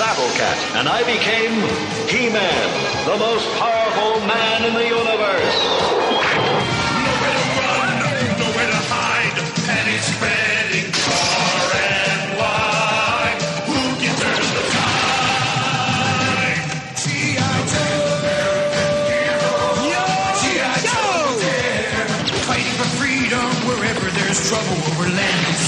Mighty Battle Cat, and I became He-Man, the most powerful man in the universe. Nowhere to run, nowhere to hide. Panic spreading far and wide. Who can turn the tide? G.I. Joe. G.I. Joe. Fighting for freedom wherever there's trouble over land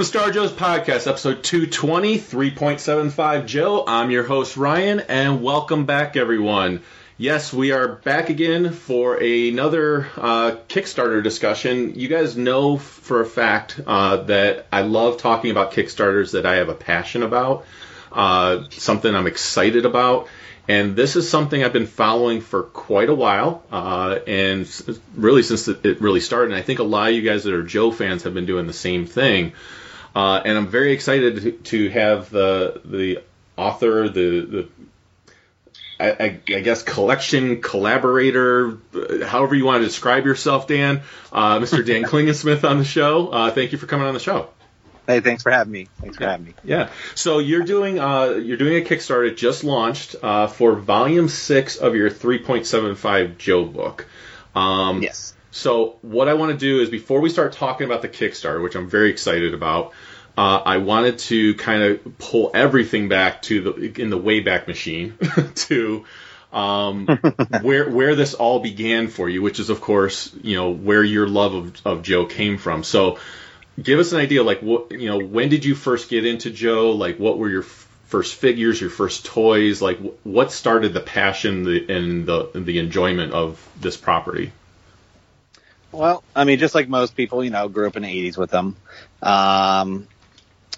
Welcome to Star Joe's podcast, episode 220, 3.75 Joe. I'm your host, Ryan, and welcome back, everyone. Yes, we are back again for another uh, Kickstarter discussion. You guys know for a fact uh, that I love talking about Kickstarters that I have a passion about, uh, something I'm excited about. And this is something I've been following for quite a while, uh, and really since it it really started. And I think a lot of you guys that are Joe fans have been doing the same thing. Uh, and I'm very excited to, to have the the author, the the I, I, guess collection collaborator, however you want to describe yourself, Dan, uh, Mr. Dan Klingensmith on the show. Uh, thank you for coming on the show. Hey, thanks for having me. Thanks for having me. Yeah. So you're doing uh, you're doing a Kickstarter it just launched uh, for Volume Six of your 3.75 Joe book. Um, Yes. So what I want to do is before we start talking about the Kickstarter, which I'm very excited about, uh, I wanted to kind of pull everything back to the in the Wayback Machine to um, where where this all began for you, which is of course you know where your love of, of Joe came from. So give us an idea, like what you know, when did you first get into Joe? Like what were your f- first figures, your first toys? Like wh- what started the passion the, and the the enjoyment of this property? Well, I mean, just like most people, you know, grew up in the 80s with them. Um,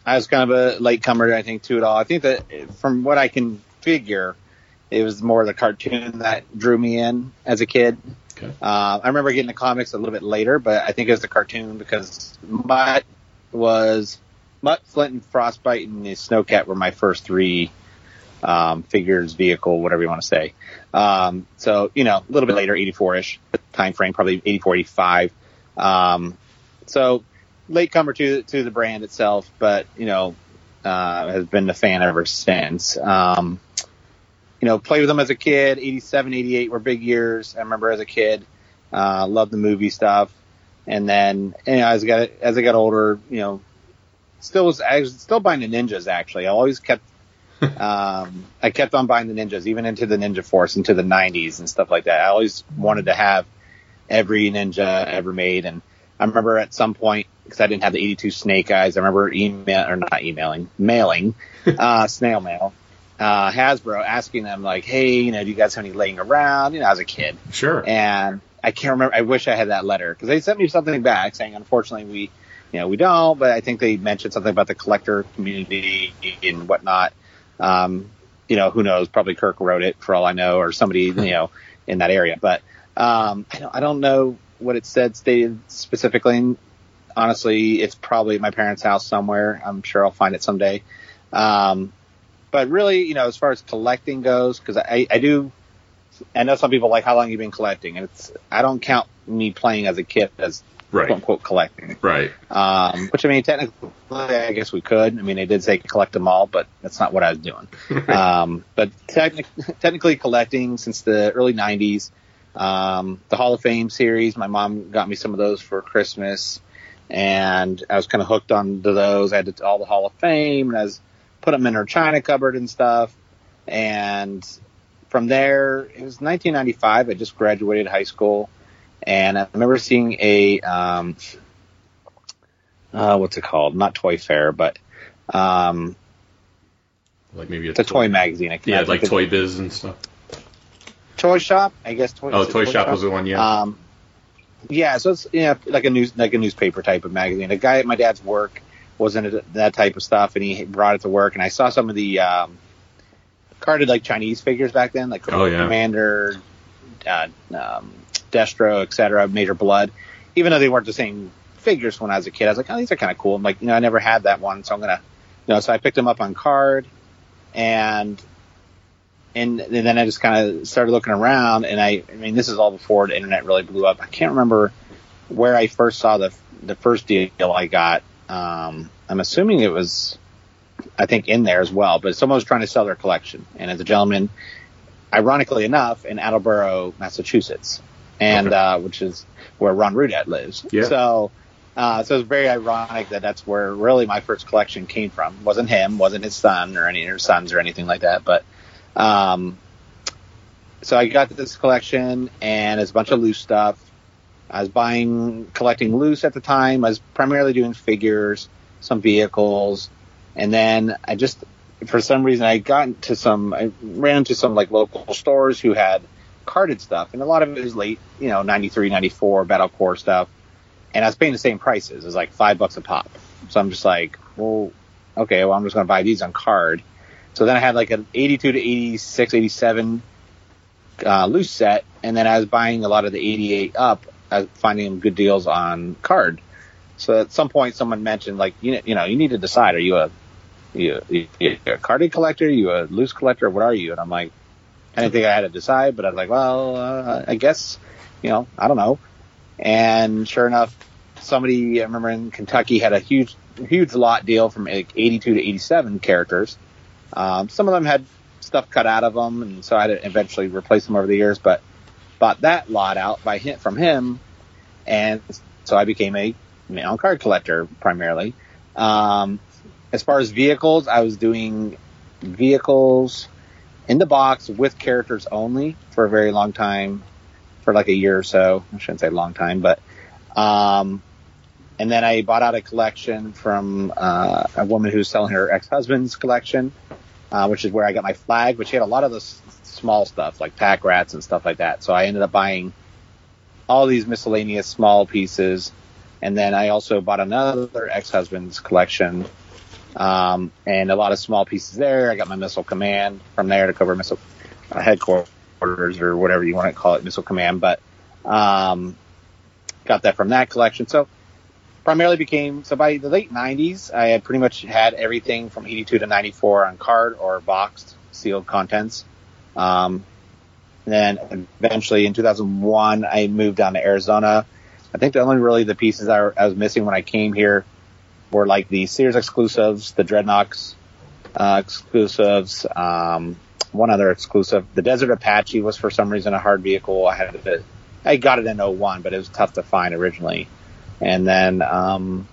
I was kind of a latecomer, I think, to it all. I think that from what I can figure, it was more the cartoon that drew me in as a kid. Okay. Uh, I remember getting the comics a little bit later, but I think it was the cartoon because Mutt was Mutt, Flint, and Frostbite and the Snowcat were my first three um, figures, vehicle, whatever you want to say. Um, so you know, a little bit later, 84ish time frame, probably 84, 85. Um, so latecomer to to the brand itself, but you know, uh, has been a fan ever since. Um, you know, played with them as a kid. 87, 88 were big years. I remember as a kid, uh, loved the movie stuff. And then, you know, as I got, as I got older, you know, still was, I was still buying the ninjas actually. I always kept, um, I kept on buying the ninjas, even into the Ninja Force, into the 90s and stuff like that. I always wanted to have every ninja ever made. And I remember at some point, because I didn't have the 82 Snake Eyes, I remember email, or not emailing, mailing, uh, snail mail, uh, Hasbro asking them like, hey, you know, do you guys have any laying around? You know, as a kid. Sure. And I can't remember. I wish I had that letter because they sent me something back saying, unfortunately, we, you know, we don't. But I think they mentioned something about the collector community and whatnot. Um, you know, who knows? Probably Kirk wrote it for all I know, or somebody, you know, in that area. But um, I don't, I don't know what it said stated specifically. Honestly, it's probably at my parents' house somewhere. I'm sure I'll find it someday. Um, but really, you know, as far as collecting goes, because I, I do I know some people like how long you've been collecting, and it's I don't count me playing as a kid as Right. quote unquote collecting. Right. Um, which I mean, technically, I guess we could. I mean, they did say collect them all, but that's not what I was doing. um, but technic- technically collecting since the early '90s. Um, the Hall of Fame series, my mom got me some of those for Christmas, and I was kind of hooked on to those. I had all the Hall of Fame, and I was put them in her china cupboard and stuff. And from there, it was 1995. I just graduated high school, and I remember seeing a um, uh, what's it called? Not Toy Fair, but um, Like maybe a it's a toy magazine. I Yeah, like Toy Biz and stuff. Toy Shop. I guess Toy. Oh, it Toy Shop was the one, yeah. Um, yeah, so it's yeah like a news like a newspaper type of magazine. A guy at my dad's work was into that type of stuff, and he brought it to work. And I saw some of the um, carded like Chinese figures back then, like Oh, yeah. Commander, uh, um, Destro, etc. Major Blood. Even though they weren't the same figures when I was a kid, I was like, oh, these are kind of cool. I'm like, you know, I never had that one, so I'm gonna, you know, so I picked them up on card, and and, and then I just kind of started looking around, and I, I mean, this is all before the internet really blew up. I can't remember where I first saw the the first deal I got. Um, I'm assuming it was, I think, in there as well. But someone was trying to sell their collection, and as a gentleman, ironically enough, in Attleboro, Massachusetts, and Okay. uh, which is where Ron Rudat lives. Yeah. So. Uh, so it's very ironic that that's where really my first collection came from. wasn't him, wasn't his son or any of his sons or anything like that, but um, so I got this collection and it's a bunch of loose stuff. I was buying, collecting loose at the time. I was primarily doing figures, some vehicles, and then I just, for some reason, I got into some, I ran into some like local stores who had carded stuff, and a lot of it was late, you know, 93, 94 Battle Corps stuff. And I was paying the same prices. It was like five bucks a pop. So I'm just like, well, okay, well, I'm just going to buy these on card. So then I had like an 82 to 86, 87 uh, loose set, and then I was buying a lot of the 88 up, I was finding them good deals on card. So at some point, someone mentioned like you know, you know you need to decide: are you a you, you, you a carded collector, you a loose collector, what are you? And I'm like, I didn't think I had to decide, but I was like, well, uh, I guess you know, I don't know. And sure enough, somebody I remember in Kentucky had a huge huge lot deal from like 82 to 87 characters. Um, some of them had stuff cut out of them, and so I had to eventually replace them over the years. But bought that lot out by hint from him, and so I became a mail card collector primarily. Um, as far as vehicles, I was doing vehicles in the box with characters only for a very long time, for like a year or so. I shouldn't say long time, but um, and then I bought out a collection from uh, a woman who's selling her ex-husband's collection, uh, which is where I got my Flagg, which had a lot of the small stuff like Pac-Rats and stuff like that. So I ended up buying all these miscellaneous small pieces, and then I also bought another ex-husband's collection, um, and a lot of small pieces there. I got my missile command from there to cover missile uh, headquarters or whatever you want to call it, missile command, but um, got that from that collection. So primarily became so by the late 90s i had pretty much had everything from 82 to 94 on card or boxed sealed contents um, then eventually in 2001 i moved down to arizona i think the only really the pieces I, I was missing when i came here were like the sears exclusives the dreadnoks uh, exclusives um, one other exclusive the desert apache was for some reason a hard vehicle i had to i got it in 01 but it was tough to find originally and then um,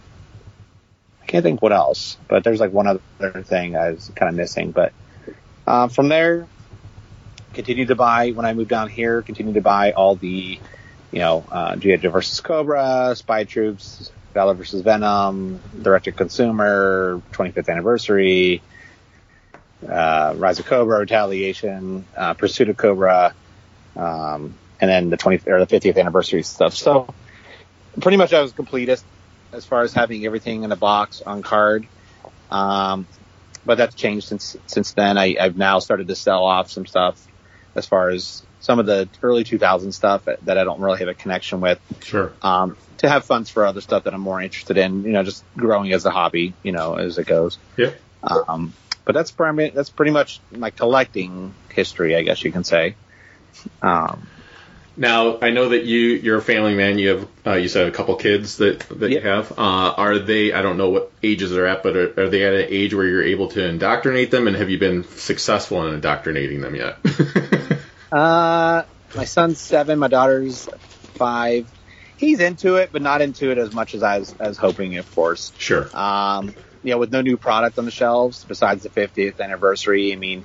I can't think what else, but there's like one other thing I was kind of missing. But uh, from there, continued to buy when I moved down here. Continued to buy all the, you know, uh, GI versus Cobra, Spy Troops, Valor versus Venom, Direct to Consumer, 25th Anniversary, uh, Rise of Cobra, Retaliation, uh, Pursuit of Cobra, um, and then the 20th or the 50th Anniversary stuff. So pretty much I was completist as far as having everything in a box on card. Um, but that's changed since since then. I, I've now started to sell off some stuff as far as some of the early 2000 stuff that, that I don't really have a connection with. Sure. Um, to have funds for other stuff that I'm more interested in, you know, just growing as a hobby, you know, as it goes. Yeah. Um, but that's primary, that's pretty much my collecting history, I guess you can say. Um, Now I know that you you're a family man. You have uh, you said a couple kids that that Yep. you have. Uh, are they? I don't know what ages they're at, but are, are they at an age where you're able to indoctrinate them? And have you been successful in indoctrinating them yet? uh, my son's seven, my daughter's five. He's into it, but not into it as much as I was, I was hoping, of course. sure. Um, you know, with no new product on the shelves besides the 50th anniversary. I mean,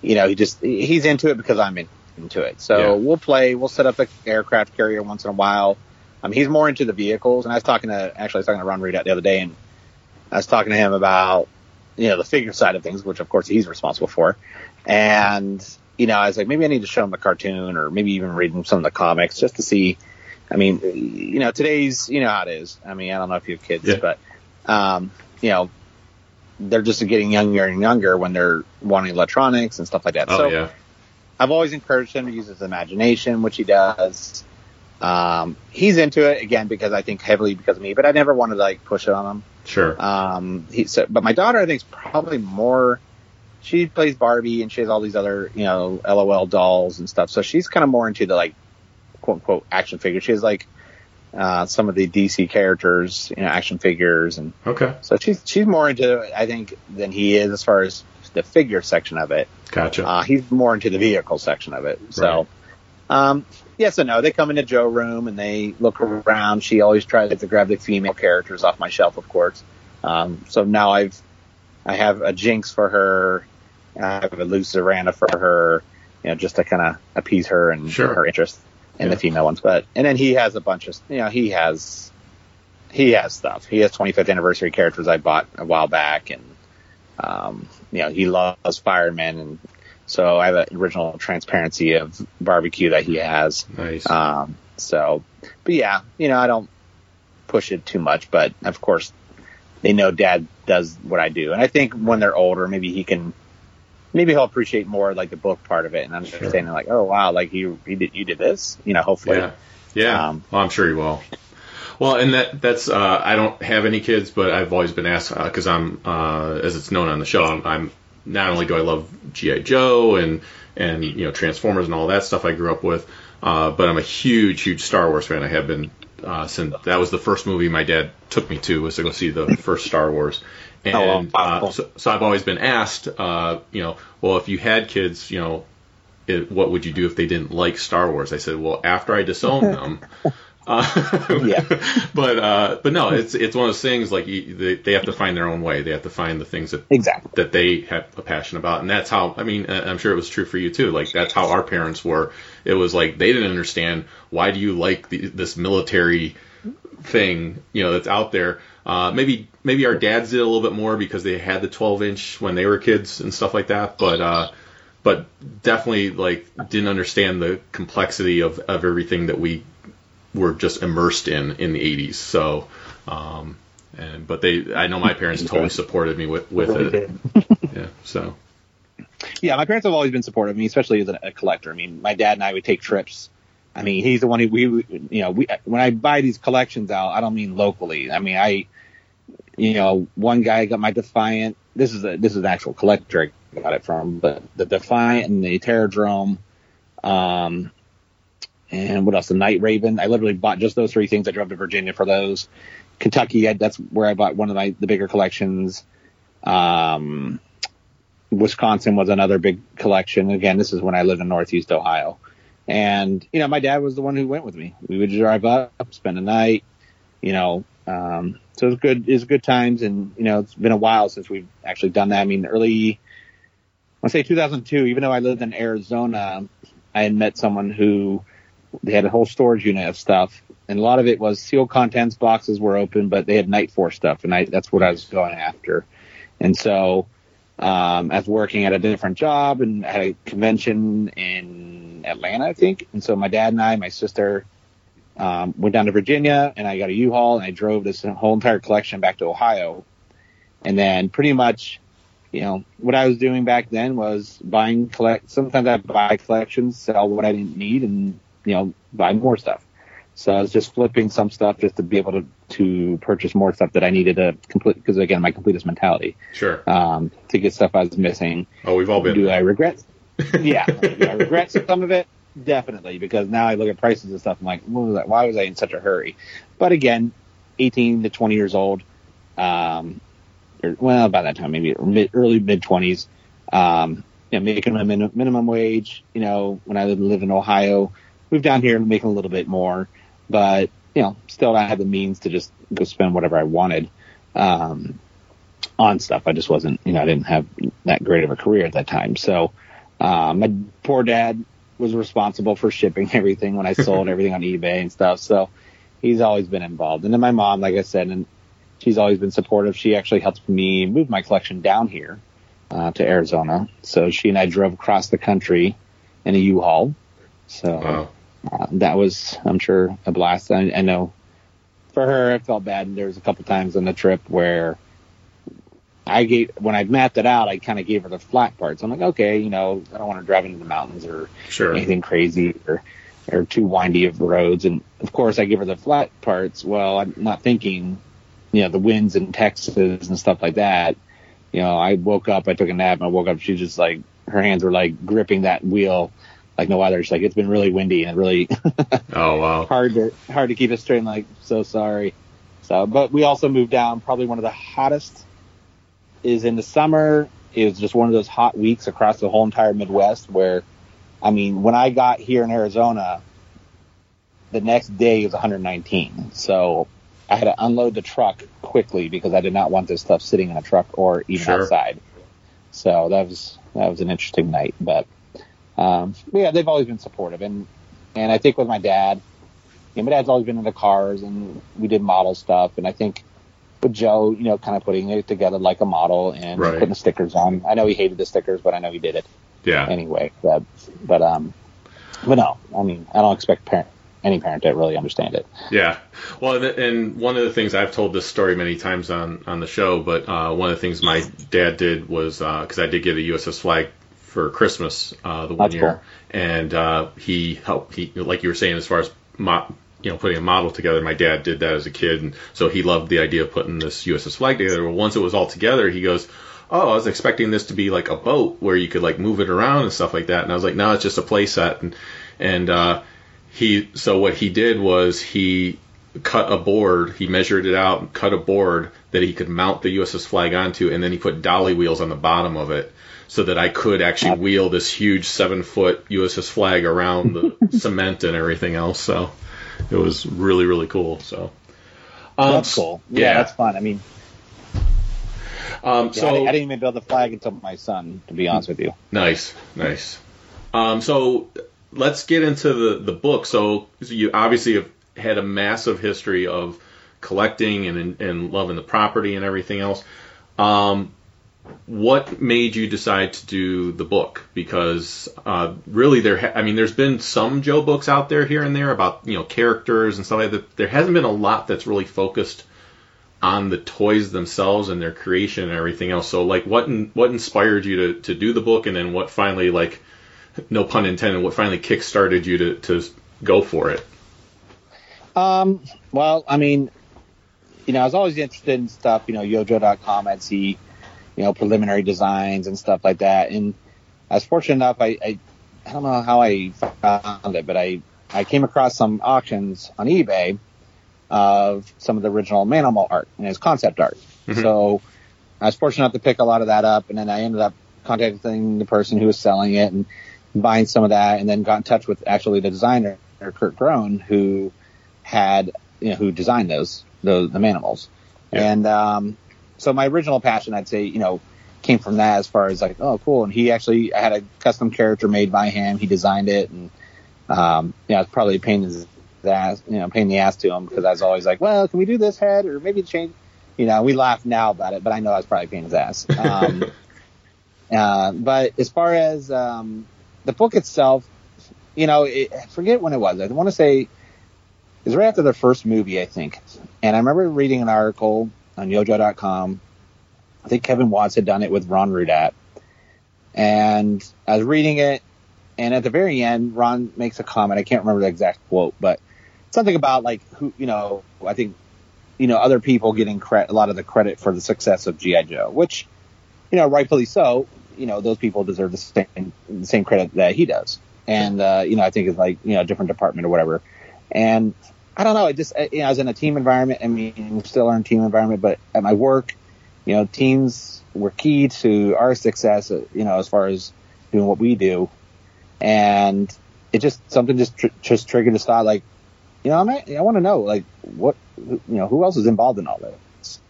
you know, he just he's into it because I'm in, into it. So Yeah. we'll play. We'll set up the aircraft carrier once in a while. I mean, he's more into the vehicles. And I was talking to actually I was talking to Ron Rudat the other day, and I was talking to him about you know the figure side of things, which of course he's responsible for. And you know, I was like, maybe I need to show him the cartoon, or maybe even read him some of the comics just to see. I mean, you know, today's you know how it is. I mean, I don't know if you have kids, Yeah. but um, you know, they're just getting younger and younger when they're wanting electronics and stuff like that. Oh so yeah. I've always encouraged him to use his imagination, which he does. Um, he's into it again because I think heavily because of me, but I never wanted to like push it on him. Sure. Um, he so, but my daughter I think is probably more. She plays Barbie and she has all these other you know LOL dolls and stuff, so she's kind of more into the like quote unquote action figures. She has like uh, some of the DC characters, you know, action figures and okay. so she's she's more into I think, than he is as far as the figure section of it. Gotcha. Uh, he's more into the vehicle section of it. So, um, yes and no. They come into Joe room and they look around. She always tries to grab the female characters off my shelf, of course. Um, so now I've I have a Jinx for her. I have a Lucerana for her. You know, just to kind of appease her and Sure. her interest in Yeah. the female ones. But and then he has a bunch of you know he has he has stuff. He has 25th anniversary characters I bought a while back, and um, you know he loves firemen, and so I have an original transparency of barbecue that he has. nice. Um, so, but yeah, you know I don't push it too much, but of course they know Dad does what I do, and I think when they're older, maybe he can. Maybe he'll appreciate more like the book part of it and understanding like, oh wow, like you, you did, you did this, you know, hopefully. Yeah, yeah. Um, well, I'm sure you will. Well, and that that's uh, I don't have any kids, but I've always been asked because I'm uh, as it's known on the show. I'm, I'm not only do I love GI Joe and and you know Transformers and all that stuff I grew up with, uh, but I'm a huge huge Star Wars fan. I have been uh, since that was the first movie my dad took me to was to go see the first Star Wars. And Oh, wow. uh, so, so I've always been asked, uh, you know, well, if you had kids, you know, it, what would you do if they didn't like Star Wars? I said, well, after I disown them. Uh, Yeah. but uh, but no, it's it's one of those things like you, they, they have to find their own way. They have to find the things that Exactly. that they have a passion about, and that's how. I mean, I'm sure it was true for you too. Like that's how our parents were. It was like they didn't understand why do you like the, this military thing, you know, that's out there. Uh, maybe maybe our dads did a little bit more because they had the 12 inch when they were kids and stuff like that. But uh, but definitely like didn't understand the complexity of, of everything that we were just immersed in in the 80s. So. Um, and but they, I know my parents totally supported me with with it. Yeah. So. Yeah, my parents have always been supportive of me, especially as a, a collector. I mean, my dad and I would take trips. I mean, he's the one who we, you know, we when I buy these collections out, I don't mean locally. I mean, I, you know, one guy got my Defiant. This is a this is an actual collector I got it from, but the Defiant and the Terrordrome, um, and what else? The Night Raven. I literally bought just those three things. I drove to Virginia for those. Kentucky, I, that's where I bought one of my the bigger collections. Um, Wisconsin was another big collection. Again, this is when I lived in Northeast Ohio. And, you know, my dad was the one who went with me. We would drive up, spend a night, you know, um, so it was good, it was good times. And, you know, it's been a while since we've actually done that. I mean, early, I say 2002, even though I lived in Arizona, I had met someone who they had a whole storage unit of stuff. And a lot of it was sealed contents boxes were open, but they had night force stuff. And I, that's what I was going after. And so, um, I was working at a different job and had a convention in Atlanta, I think. And so my dad and I, my sister, um, went down to Virginia and I got a U-Haul and I drove this whole entire collection back to Ohio. And then pretty much, you know, what I was doing back then was buying collect, sometimes I buy collections, sell what I didn't need and, you know, buy more stuff. So I was just flipping some stuff just to be able to, to purchase more stuff that I needed to complete, because again, my completist mentality Sure. um, to get stuff I was missing. Oh, we've all been. Do I regret? Yeah. Do I regret some of it? definitely, because now I look at prices and stuff. I'm like, was? Why was I in such a hurry? But again, 18 to 20 years old. Um, or, well, about that time, maybe mid, early mid 20s. Um, you know, making a min- minimum wage. You know, when I lived in Ohio, moved down here and making a little bit more, but you know, still I had the means to just go spend whatever I wanted um, on stuff. I just wasn't, you know, I didn't have that great of a career at that time. So uh, my poor dad was responsible for shipping everything when I sold everything on eBay and stuff. So he's always been involved. And then my mom, like I said, and she's always been supportive. She actually helped me move my collection down here uh, to Arizona. So she and I drove across the country in a U-Haul. So Wow. uh, that was, I'm sure, a blast. I, I know for her, it felt bad. And there was a couple times on the trip where I gave, when I mapped it out, I kind of gave her the flat parts. I'm like, okay, you know, I don't want to drive into the mountains or Sure. anything crazy or, or too windy of roads. And of course, I give her the flat parts. Well, I'm not thinking, you know, the winds in Texas and stuff like that. You know, I woke up, I took a nap, and I woke up. She just like her hands were like gripping that wheel like no other. She's like, it's been really windy and really Oh wow. hard to hard to keep it straight. And like, so sorry. So, but we also moved down. Probably one of the hottest is in the summer. It was just one of those hot weeks across the whole entire Midwest. Where, I mean, when I got here in Arizona, the next day was 119. So I had to unload the truck quickly because I did not want this stuff sitting in a truck or even Sure. outside. So that was that was an interesting night. But um, yeah, they've always been supportive, and and I think with my dad, you know, my dad's always been into cars, and we did model stuff, and I think with Joe, you know, kind of putting it together like a model and Right. putting the stickers on. I know he hated the stickers, but I know he did it Yeah. anyway. But, but um, but no, I mean, I don't expect parent any parent to really understand it. Yeah. Well, and one of the things I've told this story many times on on the show, but uh, one of the things my dad did was because I did get a USS Flagg for Christmas uh, the one That's year, cool. and uh, he helped. He like you were saying as far as mo- you know putting a model together. My dad did that as a kid, and so he loved the idea of putting this USS Flagg together. Well, once it was all together, he goes. Oh, I was expecting this to be like a boat where you could like move it around and stuff like that, and I was like, no, it's just a playset." and and uh, he so what he did was he cut a board he measured it out and cut a board that he could mount the uss Flagg onto and then he put dolly wheels on the bottom of it so that i could actually wheel this huge seven foot uss Flagg around the cement and everything else so it was really really cool so um, that's cool. Yeah, yeah. that's fun. I mean, um, yeah, so I, didn't- I didn't even build the Flagg until my son, to be honest with you. Nice, nice. Um, so let's get into the the book. So, so you obviously have had a massive history of collecting and and loving the property and everything else. Um, what made you decide to do the book? Because uh, really, there ha- I mean, there's been some Joe books out there here and there about you know characters and stuff like that. There hasn't been a lot that's really focused on the toys themselves and their creation and everything else. So like what in, what inspired you to, to do the book and then what finally like no pun intended what finally kick-started you to, to go for it? Um, well, I mean, you know, I was always interested in stuff, you know, yojoe.com. See, you know, preliminary designs and stuff like that. And I was fortunate enough, I, I, I don't know how I found it, but I, I came across some auctions on eBay of some of the original Manimal art and his concept art. So I was fortunate enough to pick a lot of that up. And then I ended up contacting the person who was selling it and buying some of that and then got in touch with actually the designer, Kurt Groen, who had you know who designed those those the manimals Yeah. and um so my original passion i'd say you know came from that as far as like oh cool. And he actually I had a custom character made by him. He designed it. And um yeah it's probably a pain in the ass you know pain in the ass to him because i was always like well can we do this head or maybe change you know we laugh now about it but i know i was probably a pain in his ass. Um uh but as far as um the book itself you know it, I forget when it was. I want to say it was right after the first movie, I think. And I remember reading an article on YoJoe.com. I think Kevin Watts had done it with Ron Rudat. And I was reading it, and at the very end, Ron makes a comment. I can't remember the exact quote, but something about like who, you know, I think, you know, other people getting credit, a lot of the credit for the success of GI Joe, which, you know, rightfully so. You know, those people deserve the same the same credit that he does. and uh, you know I think it's like you know a different department or whatever. And I don't know. I just you know I was in a team environment. I mean, still are in team environment, but at my work, you know, teams were key to our success. uh, You know, as far as doing what we do, and it just something just tr- just triggered this thought like, you know, I might, I want to know like what you know who else is involved in all this.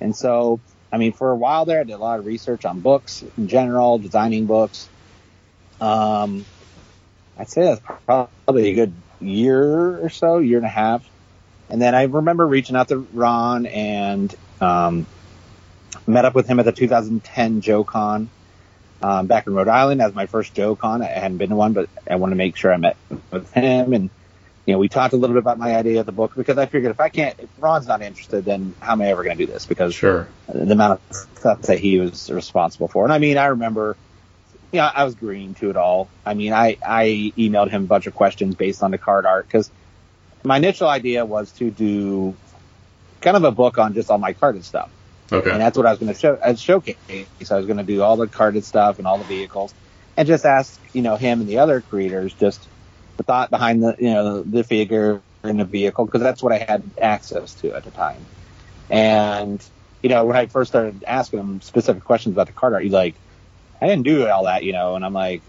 And so, I mean, for a while there, I did a lot of research on books in general, designing books. Um, I'd say that's probably a good year or so, year and a half. And then I remember reaching out to Ron and um, met up with him at the 2010 Joe Con um, back in Rhode Island as my first Joe Con. I hadn't been to one, but I wanted to make sure I met with him. And, you know, we talked a little bit about my idea of the book because I figured if I can't, if Ron's not interested, then how am I ever going to do this? Because Sure. the amount of stuff that he was responsible for. And I mean, I remember, you know, I was green to it all. I mean, I, I emailed him a bunch of questions based on the card art because my initial idea was to do kind of a book on just all my carded stuff. Okay. And that's what I was going to show, uh, showcase. I was going to do all the carded stuff and all the vehicles and just ask, you know, him and the other creators just the thought behind the, you know, the figure and the vehicle because that's what I had access to at the time. And, you know, when I first started asking him specific questions about the card art, he's like, I didn't do all that, you know, and I'm like,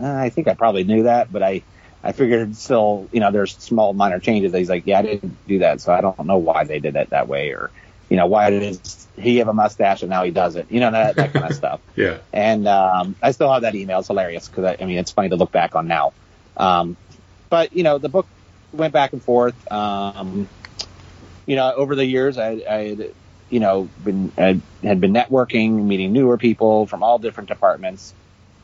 uh, I think I probably knew that, but I, I figured still, you know, there's small minor changes. He's like, yeah, I didn't do that. So I don't know why they did it that way or, you know, why did he have a mustache and now he doesn't, you know, that, that kind of stuff. Yeah. And, um, I still have that email. It's hilarious because I, I mean, it's funny to look back on now. Um, but you know, the book went back and forth. Um, you know, over the years, I, I had, you know, been had been networking, meeting newer people from all different departments.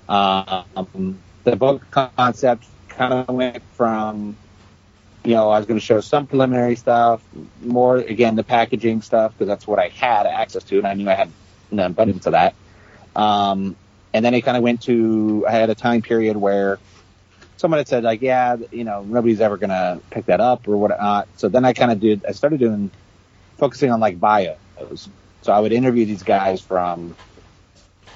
Um, the book concept kind of went from, you know, I was going to show some preliminary stuff, more again the packaging stuff because that's what I had access to, and I knew I had an abundance of that. Um, and then it kind of went to I had a time period where someone had said like, yeah, you know, nobody's ever gonna pick that up or whatnot. So then I kind of did. I started doing focusing on like bios. So I would interview these guys from,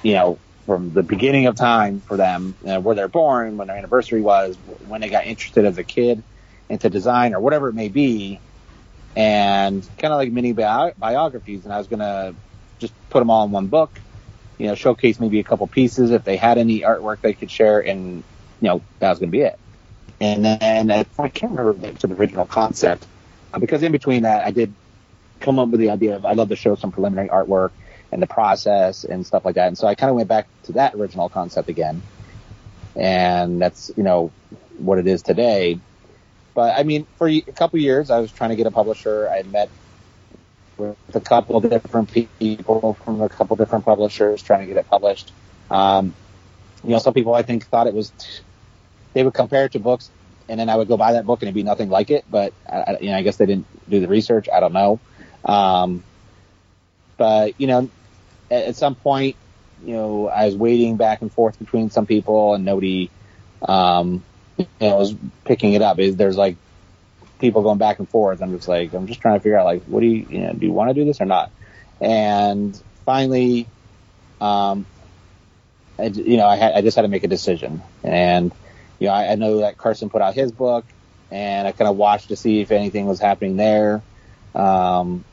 you know, from the beginning of time for them, uh, where they're born, when their anniversary was, when they got interested as a kid into design or whatever it may be, and kind of like mini bio- biographies. And I was gonna just put them all in one book. You know, showcase maybe a couple pieces if they had any artwork they could share, and you know that was going to be it. And then I can't remember the, original concept because in between that I did come up with the idea of I'd love to show some preliminary artwork and the process and stuff like that. And so I kind of went back to that original concept again, and that's you know what it is today. But I mean, for a couple years I was trying to get a publisher. I had met with a couple of different people from a couple different publishers trying to get it published. Um, you know, some people I think thought it was they would compare it to books, and then I would go buy that book and it'd be nothing like it. But I, I- you know, I guess they didn't do the research. I don't know. Um, but you know, at, at some point, you know, I was waiting back and forth between some people, and nobody, um, you know, was picking it up. Is there's like people going back and forth. I'm just like, I'm just trying to figure out like, what do you, you know, do you want to do this or not? And finally, um, I, you know, I, had, I just had to make a decision. And, you know, I, I know that Carson put out his book and I kind of watched to see if anything was happening there. Um,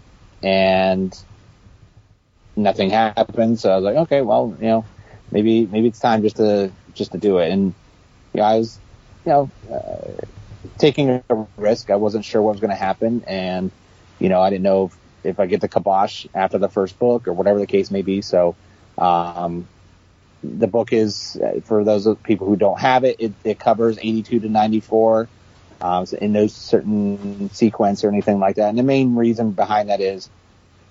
and nothing happened. So I was like, okay, well, you know, maybe, maybe it's time just to, just to do it. And, you know, I was, you know, uh, taking a risk. I wasn't sure what was going to happen. And, you know, I didn't know if, if I get the kibosh after the first book or whatever the case may be. So, um, the book is uh, for those people who don't have it, it, it covers 82 to 94. Um, so in no certain sequence or anything like that. And the main reason behind that is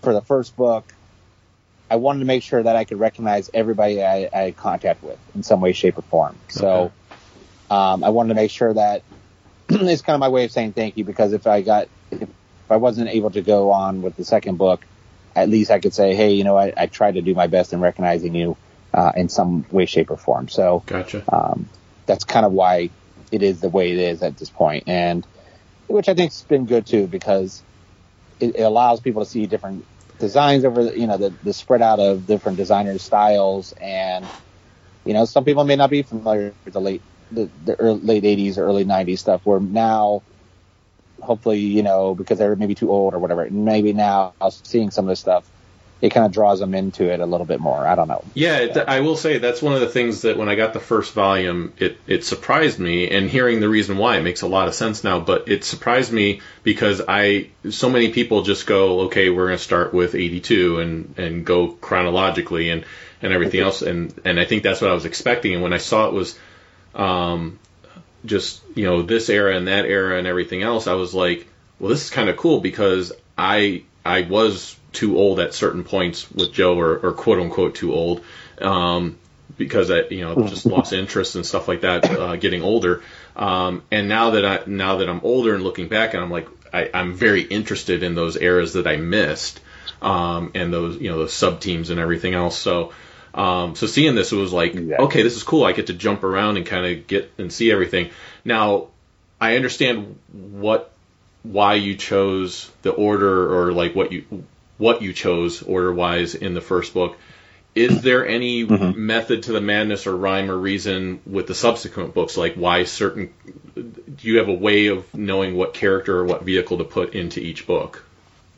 for the first book, I wanted to make sure that I could recognize everybody I, I had contact with in some way, shape, or form. So, Okay. um, I wanted to make sure that it's kind of my way of saying thank you because if I got, if I wasn't able to go on with the second book, at least I could say, hey, you know, I, I tried to do my best in recognizing you uh, in some way, shape, or form. So Gotcha. um, that's kind of why it is the way it is at this point, and which I think's been good too because it, it allows people to see different designs over, the, you know, the, the spread out of different designers' styles, and you know, some people may not be familiar with the late the, the early, late '80s, early '90s stuff. Where now, hopefully, you know, because they're maybe too old or whatever, maybe now seeing some of this stuff, it kind of draws them into it a little bit more. I don't know. Yeah, it, I will say that's one of the things that when I got the first volume, it it surprised me, and hearing the reason why it makes a lot of sense now. But it surprised me because I so many people just go, okay, we're going to start with 82 and and go chronologically and and everything else, and and I think that's what I was expecting. And when I saw it was, um, just you know this era and that era and everything else, I was like, well, this is kind of cool because I I was too old at certain points with Joe, or, or quote unquote too old, um, because I you know just lost interest and stuff like that, uh, getting older. Um, and now that I now that I'm older and looking back, and I'm like I, I'm very interested in those eras that I missed, um, and those you know those sub teams and everything else. So. Um, so seeing this, it was like, Yeah. okay, this is cool. I get to jump around and kind of get and see everything. Now, I understand what why you chose the order or like what you what you chose order wise in the first book. Is there any method to the madness or rhyme or reason with the subsequent books? Like why certain? Do you have a way of knowing what character or what vehicle to put into each book?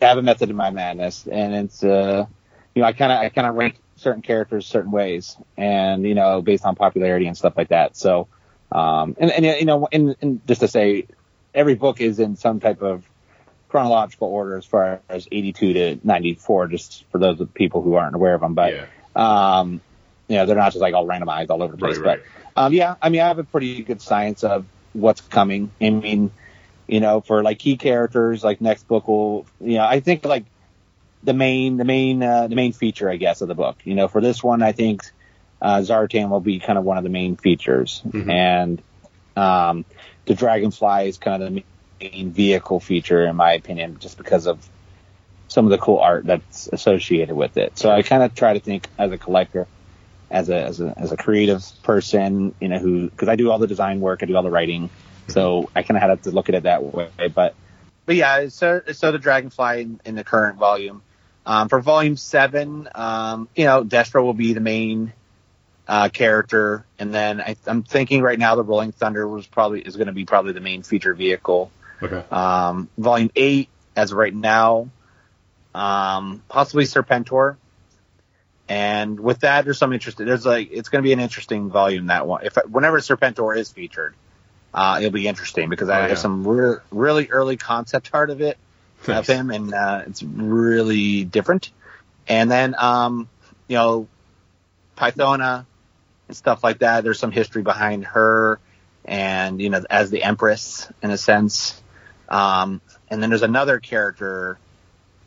I have a method in my madness, and it's uh, you know, I kind of I kind of rank certain characters certain ways, and you know, based on popularity and stuff like that. So, um, and and you know, and, and just to say, every book is in some type of chronological order as far as 82 to 94, just for those of people who aren't aware of them. But yeah, um, you know, they're not just like all randomized all over the place. Right, right. But um, yeah, I mean, I have a pretty good science of what's coming. I mean, you know, for like key characters, like next book will, you know, I think like the main, the main, uh, the main feature, I guess, of the book. You know, for this one, I think uh, Zartan will be kind of one of the main features, Mhm. and um, the Dragonfly is kind of the main vehicle feature, in my opinion, just because of some of the cool art that's associated with it. So I kind of try to think as a collector, as a as a as a creative person, you know, who because I do all the design work, I do all the writing, so I kind of had to look at it that way. But but yeah, so so the Dragonfly in, in the current volume. Um, for volume seven, um, you know, Destro will be the main uh, character, and then I, I'm thinking right now the Rolling Thunder was probably is going to be probably the main feature vehicle. Okay, Um, volume eight, as of right now, um, possibly Serpentor. And with that, there's some interesting. There's like it's going to be an interesting volume that one. If whenever Serpentor is featured, uh, it'll be interesting because I Oh, yeah. have some re- really early concept art of it Nice. of him, and uh, it's really different. And then, um, you know, Pythona and stuff like that. There's some history behind her, and you know, as the Empress in a sense. Um, and then there's another character.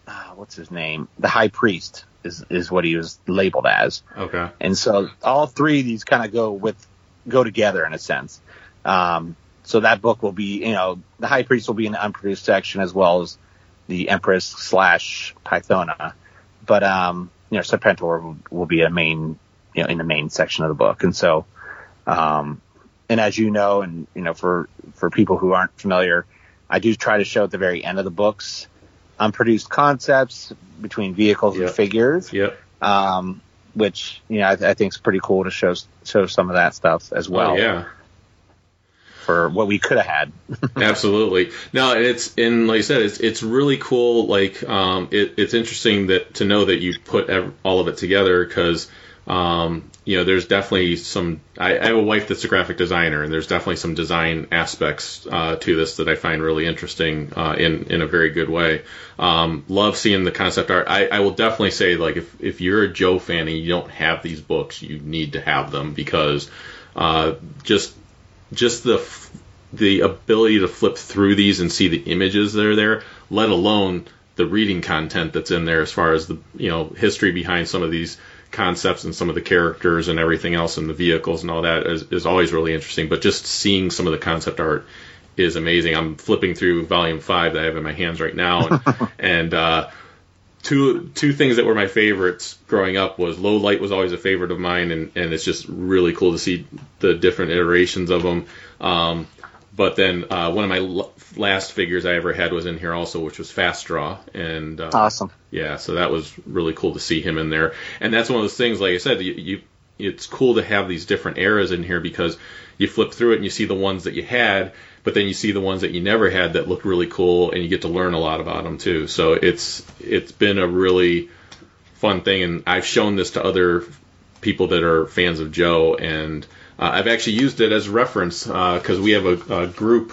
Uh, what's his name? The High Priest is is what he was labeled as. okay, And so all three of these kind of go with go together in a sense. Um, so that book will be, you know, the High Priest will be in the unproduced section as well as the Empress slash Pythona. But um, you know, Serpentor will, will be a main, you know, in the main section of the book. And so, um, and as you know, and you know, for for people who aren't familiar, I do try to show at the very end of the books unproduced concepts between vehicles Yep. and figures yep, um, which you know I, I think is pretty cool to show show some of that stuff as well oh, yeah. for what we could have had. Absolutely. No, it's and like I said, it's it's really cool. Like, um, it, it's interesting that to know that you put ev- all of it together because, um, you know, there's definitely some. I, I have a wife that's a graphic designer, and there's definitely some design aspects uh, to this that I find really interesting uh, in in a very good way. Um, love seeing the concept art. I, I will definitely say, like, if if you're a Joe fan and you don't have these books, you need to have them because uh, just just the the ability to flip through these and see the images that are there, let alone the reading content that's in there as far as the you know history behind some of these concepts and some of the characters and everything else and the vehicles and all that is, is always really interesting. But just seeing some of the concept art is amazing. I'm flipping through volume five that I have in my hands right now, and, and uh, two two things that were my favorites growing up was low light was always a favorite of mine and, and it's just really cool to see the different iterations of them um, but then uh, one of my l- last figures I ever had was in here also which was Fast Draw and uh, Awesome. yeah so that was really cool to see him in there and that's one of those things like I said you you, it's cool to have these different eras in here because you flip through it and you see the ones that you had, but then you see the ones that you never had that look really cool, and you get to learn a lot about them too. So it's it's been a really fun thing, and I've shown this to other people that are fans of Joe, and uh, I've actually used it as reference because we have a, a group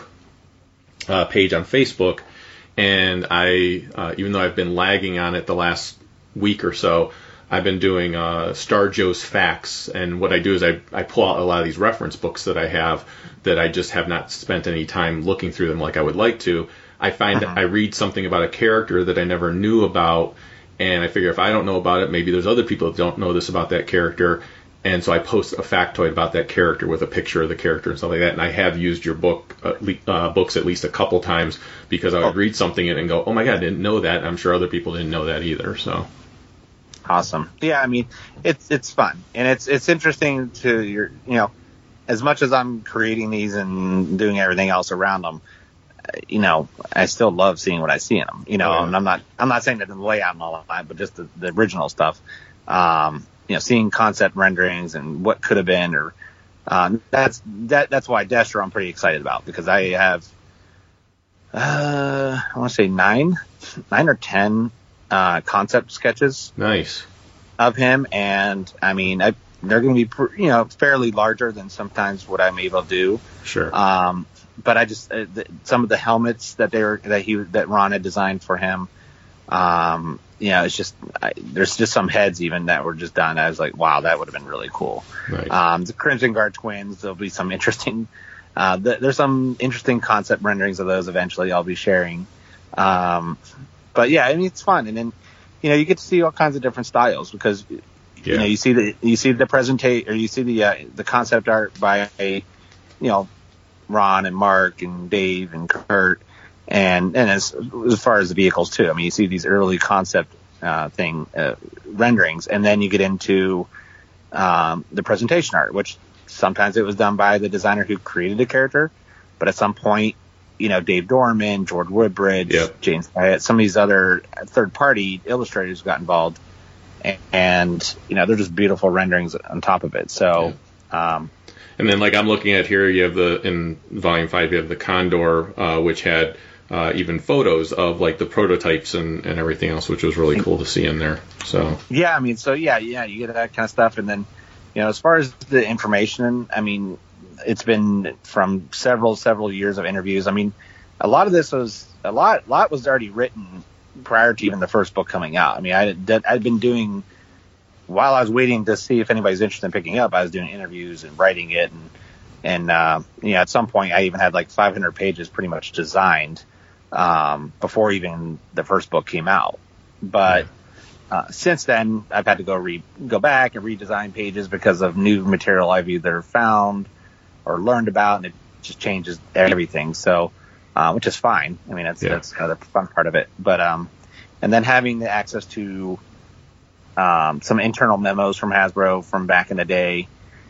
uh, page on Facebook, and I, uh, even though I've been lagging on it the last week or so, I've been doing uh, Star Joe's facts, and what I do is I, I pull out a lot of these reference books that I have that I just have not spent any time looking through them like I would like to. I find I read something about a character that I never knew about, and I figure if I don't know about it, maybe there's other people that don't know this about that character, and so I post a factoid about that character with a picture of the character and stuff like that. And I have used your book uh, le- uh, books at least a couple times because I would read something in it and go, "Oh my god, I didn't know that." I'm sure other people didn't know that either. So Awesome. Yeah, I mean, it's it's fun and it's it's interesting to your you know, as much as I'm creating these and doing everything else around them, uh, you know, I still love seeing what I see in them. You know, Oh, yeah. and I'm not I'm not saying that the layout and all that, but just the, the original stuff. Um, you know, seeing concept renderings and what could have been, or um, that's that that's why Destro I'm pretty excited about because I have uh, I want to say nine, nine or ten uh, concept sketches nice. of him, and I mean, I, they're going to be you know fairly larger than sometimes what I'm able to do. Sure. Um, but I just uh, the, some of the helmets that they were that he that Ron had designed for him. Um, you know, it's just I, there's just some heads even that were just done. I was like, wow, that would have been really cool. Right. Um, the Crimson Guard twins, there'll be some interesting. Uh, th- there's some interesting concept renderings of those eventually. I'll be sharing. Um, but yeah, I mean it's fun, and then you know you get to see all kinds of different styles because yeah. you know you see the you see the presentate or you see the uh, the concept art by you know Ron and Mark and Dave and Kurt and and as as far as the vehicles too. I mean you see these early concept uh, thing uh, renderings and then you get into um, the presentation art, which sometimes it was done by the designer who created the character, but at some point. You know, Dave Dorman, George Woodbridge, Yep. James Hyatt, some of these other third party illustrators got involved and you know they're just beautiful renderings on top of it. So, um, And then, like I'm looking at here, you have the in Volume Five, you have the Condor, uh, which had uh, even photos of like the prototypes and, and everything else, which was really cool to see in there. So yeah, I mean, so yeah, yeah, you get that kind of stuff, and then you know, as far as the information, I mean, it's been from several several years of interviews. I mean, a lot of this was a lot lot was already written prior to even the first book coming out. I mean, I I'd been doing while I was waiting to see if anybody's interested in picking up. I was doing interviews and writing it, and and uh, you know, at some point, I even had like 500 pages pretty much designed um, before even the first book came out. But uh, since then, I've had to go re go back and redesign pages because of new material I've either found or learned about, and it just changes everything. So, uh, which is fine. I mean, that's Yeah. that's kind of the fun part of it. But um, and then having the access to um, some internal memos from Hasbro from back in the day,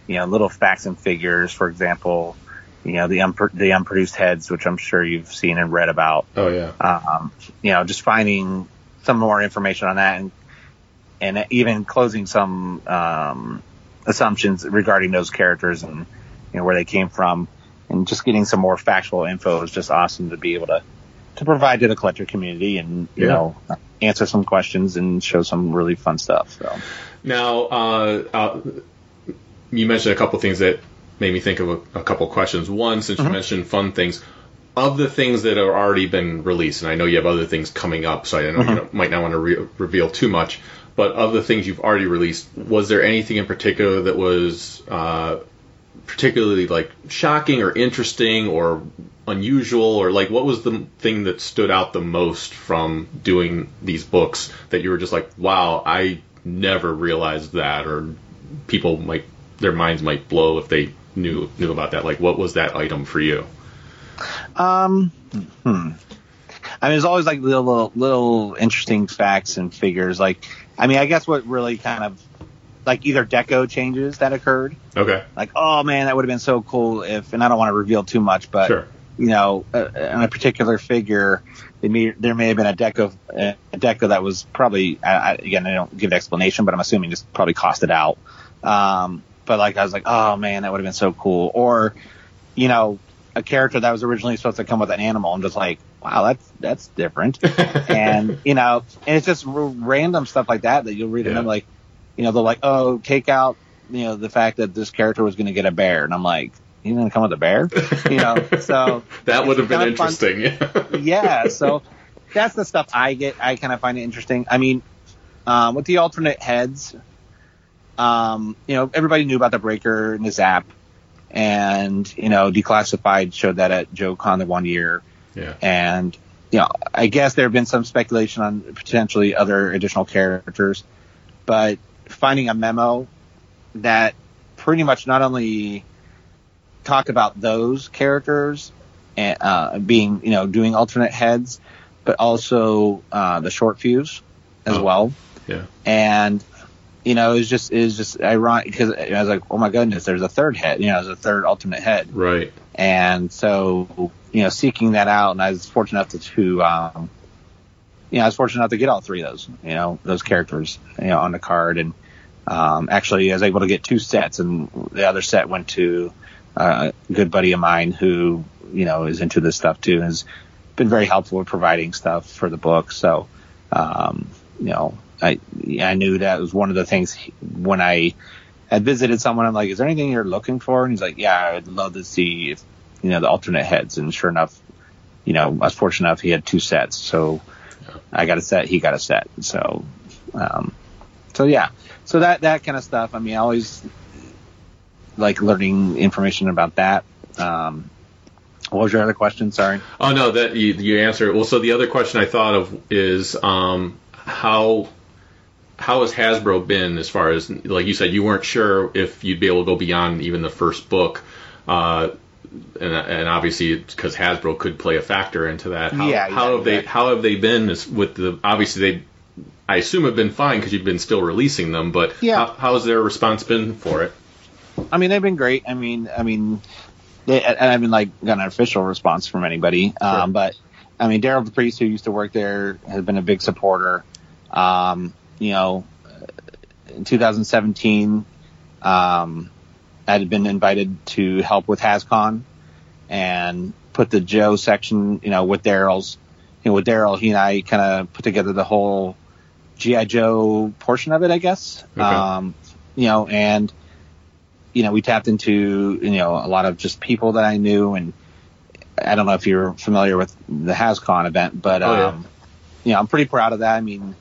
you know, little facts and figures, for example, you know, the unpro- the unproduced heads, which I'm sure you've seen and read about oh yeah, um, you know, just finding some more information on that and, and even closing some, um, assumptions regarding those characters and, you know, where they came from and just getting some more factual info is just awesome to be able to, to provide to the collector community and, you Yeah. know, answer some questions and show some really fun stuff. So, Now, uh, uh, you mentioned a couple things that made me think of a, a couple questions. One, since you mentioned fun things, of the things that have already been released, and I know you have other things coming up, so I know you don't- might not want to re- reveal too much. But of the things you've already released, was there anything in particular that was uh, particularly like shocking or interesting or unusual, or like what was the thing that stood out the most from doing these books that you were just like, wow, I never realized that, or people might their minds might blow if they knew knew about that. Like, what was that item for you? Um, hmm. I mean, there's always like little, little, interesting facts and figures. Like, I mean, I guess what really kind of like either deco changes that occurred. Okay, Like, oh man, that would have been so cool if, and I don't want to reveal too much, but sure. you know, uh, on a particular figure, they may, there may have been a deco, a deco that was probably, I, I, again, I don't give an explanation, but I'm assuming just probably costed out. Um, but like I was like, oh man, that would have been so cool. Or, you know, a character that was originally supposed to come with an animal, and just like, wow, that's that's different. and you know, and it's just r- random stuff like that that you'll read, and Yeah. I'm like, you know, they're like, oh, take out, you know, the fact that this character was going to get a bear, and I'm like, he's going to come with a bear? You know, so that would have been kind of fun- interesting. yeah, so that's the stuff I get. I kind of find it interesting. I mean, um, with the alternate heads, um, you know, everybody knew about the breaker and the zap, and you know, declassified showed that at Joe Con the one year, yeah. and you know, I guess there have been some speculation on potentially other additional characters, but finding a memo that pretty much not only talk about those characters and uh, being, you know, doing alternate heads, but also uh, the short fuse as Oh. well. Yeah. And you know, it was just it was just ironic because I was like, oh my goodness, there's a third head. You know, there's a third alternate head. Right. And so, you know, seeking that out, and I was fortunate enough to, to um, you know, I was fortunate enough to get all three of those, you know, those characters, you know, on the card. And um, actually, I was able to get two sets, and the other set went to uh, a good buddy of mine who, you know, is into this stuff too, and has been very helpful with providing stuff for the book. So, um, you know, I I knew that was one of the things he- when I had visited someone. I'm like, is there anything you're looking for? And he's like, yeah, I'd love to see if you know the alternate heads. And sure enough, you know, I was fortunate enough he had two sets, so I got a set, he got a set. So, um, so yeah, so that that kind of stuff. I mean, I always like learning information about that. Um, what was your other question? Sorry. Oh no, that you, you answered. Well, so the other question I thought of is um, how how has Hasbro been as far as like you said you weren't sure if you'd be able to go beyond even the first book, uh, and, and obviously because Hasbro could play a factor into that. How, Yeah, how yeah, have they how have they been with the obviously they I assume have been fine because you've been still releasing them, but Yeah. how, how has their response been for it? I mean, they've been great. I mean, I mean, they, and I haven't like got an official response from anybody. Um, but I mean, Derryl DePriest who used to work there has been a big supporter. Um, you know, in 2017, um, I had been invited to help with HasCon and put the Joe section, you know, with Derryl's, you know, with Derryl, he and I kind of put together the whole GI Joe portion of it, I guess. Okay. Um, you know, and you know, we tapped into, you know, a lot of just people that I knew and I don't know if you're familiar with the HasCon event, but, Oh, yeah. um, you know, I'm pretty proud of that. I mean,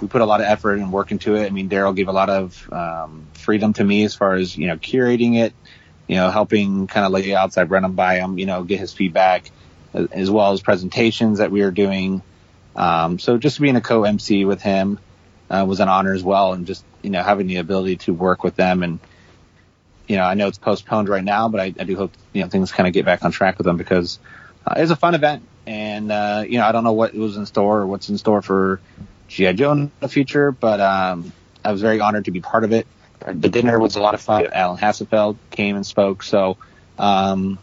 we put a lot of effort and work into it. I mean, Derryl gave a lot of, um, freedom to me as far as, you know, curating it, you know, helping kind of lay it outside, run him by him, you know, get his feedback as- well as presentations that we were doing. Um, so just being a co-MC with him, uh, was an honor as well. And just, you know, having the ability to work with them and, you know, I know it's postponed right now, but I, I do hope you know things kind of get back on track with them because uh, it's a fun event, and uh, you know I don't know what was in store or what's in store for GI Joe in the future, but um, I was very honored to be part of it. The dinner was a lot of fun. Alan Hassenfeld came and spoke, so um,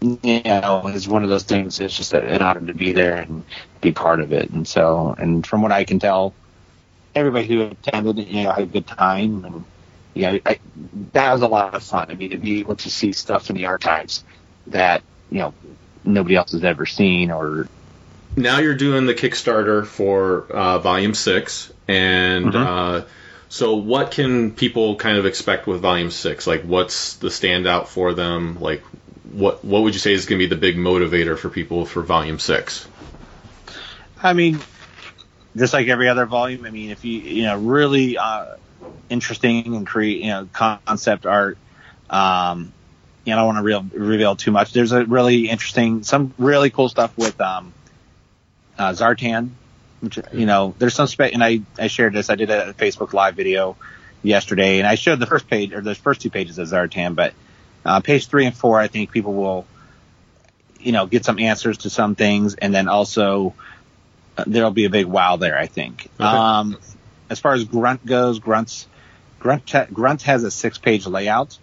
you know it's one of those things. It's just an honor to be there and be part of it, and so and from what I can tell, everybody who attended, you know, had a good time and yeah, I, that was a lot of fun. I mean, to be able to see stuff in the archives that you know nobody else has ever seen, or now you're doing the Kickstarter for uh, Volume Six, and Mhm. uh, so what can people kind of expect with Volume Six? Like, what's the standout for them? Like, what what would you say is going to be the big motivator for people for Volume Six? I mean, just like every other volume. I mean, if you you know really uh, interesting and create you know concept art. Um, you know, I don't want to real, reveal too much. There's a really interesting, some really cool stuff with um, uh, Zartan. Which, you know, there's some spe- and I I shared this. I did a Facebook live video yesterday, and I showed the first page or the first two pages of Zartan, but uh, page three and four, I think people will, you know, get some answers to some things, and then also uh, there'll be a big wow there. I think. Okay. Um, as far as Grunt goes, Grunt's Grunt ha- Grunt has a six page layout.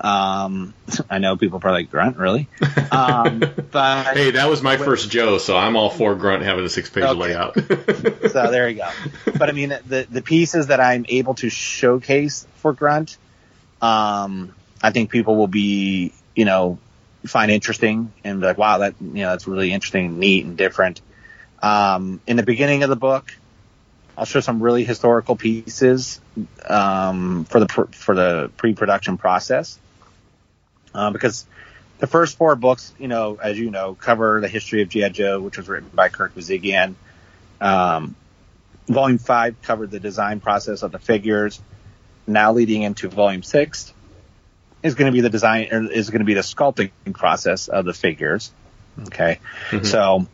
Um, I know people probably like Grunt, really? Um, but Hey, that was my first Joe, so I'm all for Grunt having a six page Okay. layout. so there you go. But I mean, the the pieces that I'm able to showcase for Grunt um, I think people will be, you know, find interesting and be like, wow, that, you know, that's really interesting, neat and different. Um, in the beginning of the book, I'll show some really historical pieces, um, for the, pr- for the pre-production process. Uh, because the first four books, you know, as you know, cover the history of G.I. Joe, which was written by Kirk Bozigian. Um, volume five covered the design process of the figures. Now leading into volume six is going to be the design, or is going to be the sculpting process of the figures. Okay. So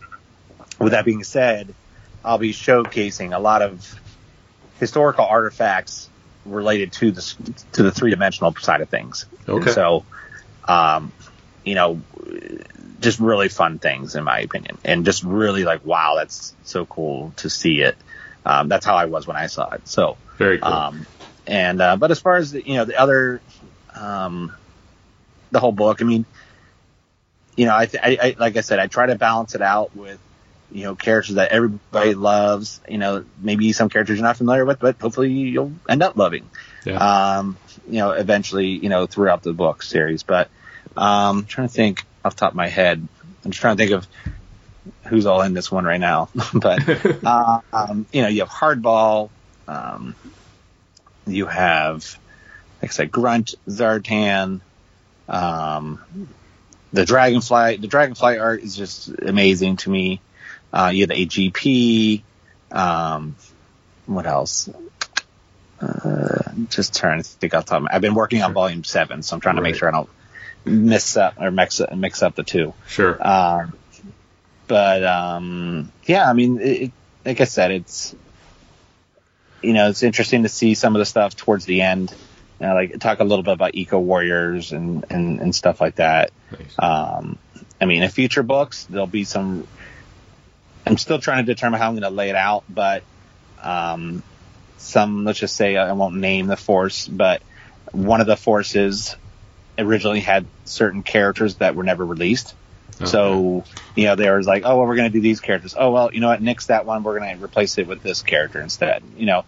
with that being said, I'll be showcasing a lot of historical artifacts related to the, to the three dimensional side of things. Okay. So, um, you know, just really fun things in my opinion, and just really like, wow, that's so cool to see it. Um, that's how I was when I saw it. So, Very cool. um, and uh, but as far as the, you know the other, um, the whole book, I mean, you know, I, th- I, I like I said, I try to balance it out with you know characters that everybody loves. You know, maybe some characters you're not familiar with, but hopefully you'll end up loving yeah. um, you know, eventually, you know, throughout the book series. But um, I'm trying to think off the top of my head. I'm just trying to think of who's all in this one right now. but uh, um, you know, you have Hardball. Um, you have, like I said, Grunt, Zartan. Um, the Dragonfly. The Dragonfly art is just amazing to me. Uh, you have the AGP. Um, what else? Uh, just trying to think off top. of my- I've been working on volume seven, so I'm trying to make sure I don't miss up or mix mix up the two. sure. Um, but um, yeah, I mean, it- like I said, it's you know it's interesting to see some of the stuff towards the end. You know, like talk a little bit about eco warriors and, and and stuff like that. Nice. Um, I mean, in future books, there'll be some. I'm still trying to determine how I'm going to lay it out, but um, some, let's just say, I won't name the force, but one of the forces originally had certain characters that were never released. So, you know, there was like, oh, well, we're going to do these characters. Oh, well, you know what? Nix that one. We're going to replace it with this character instead. You know,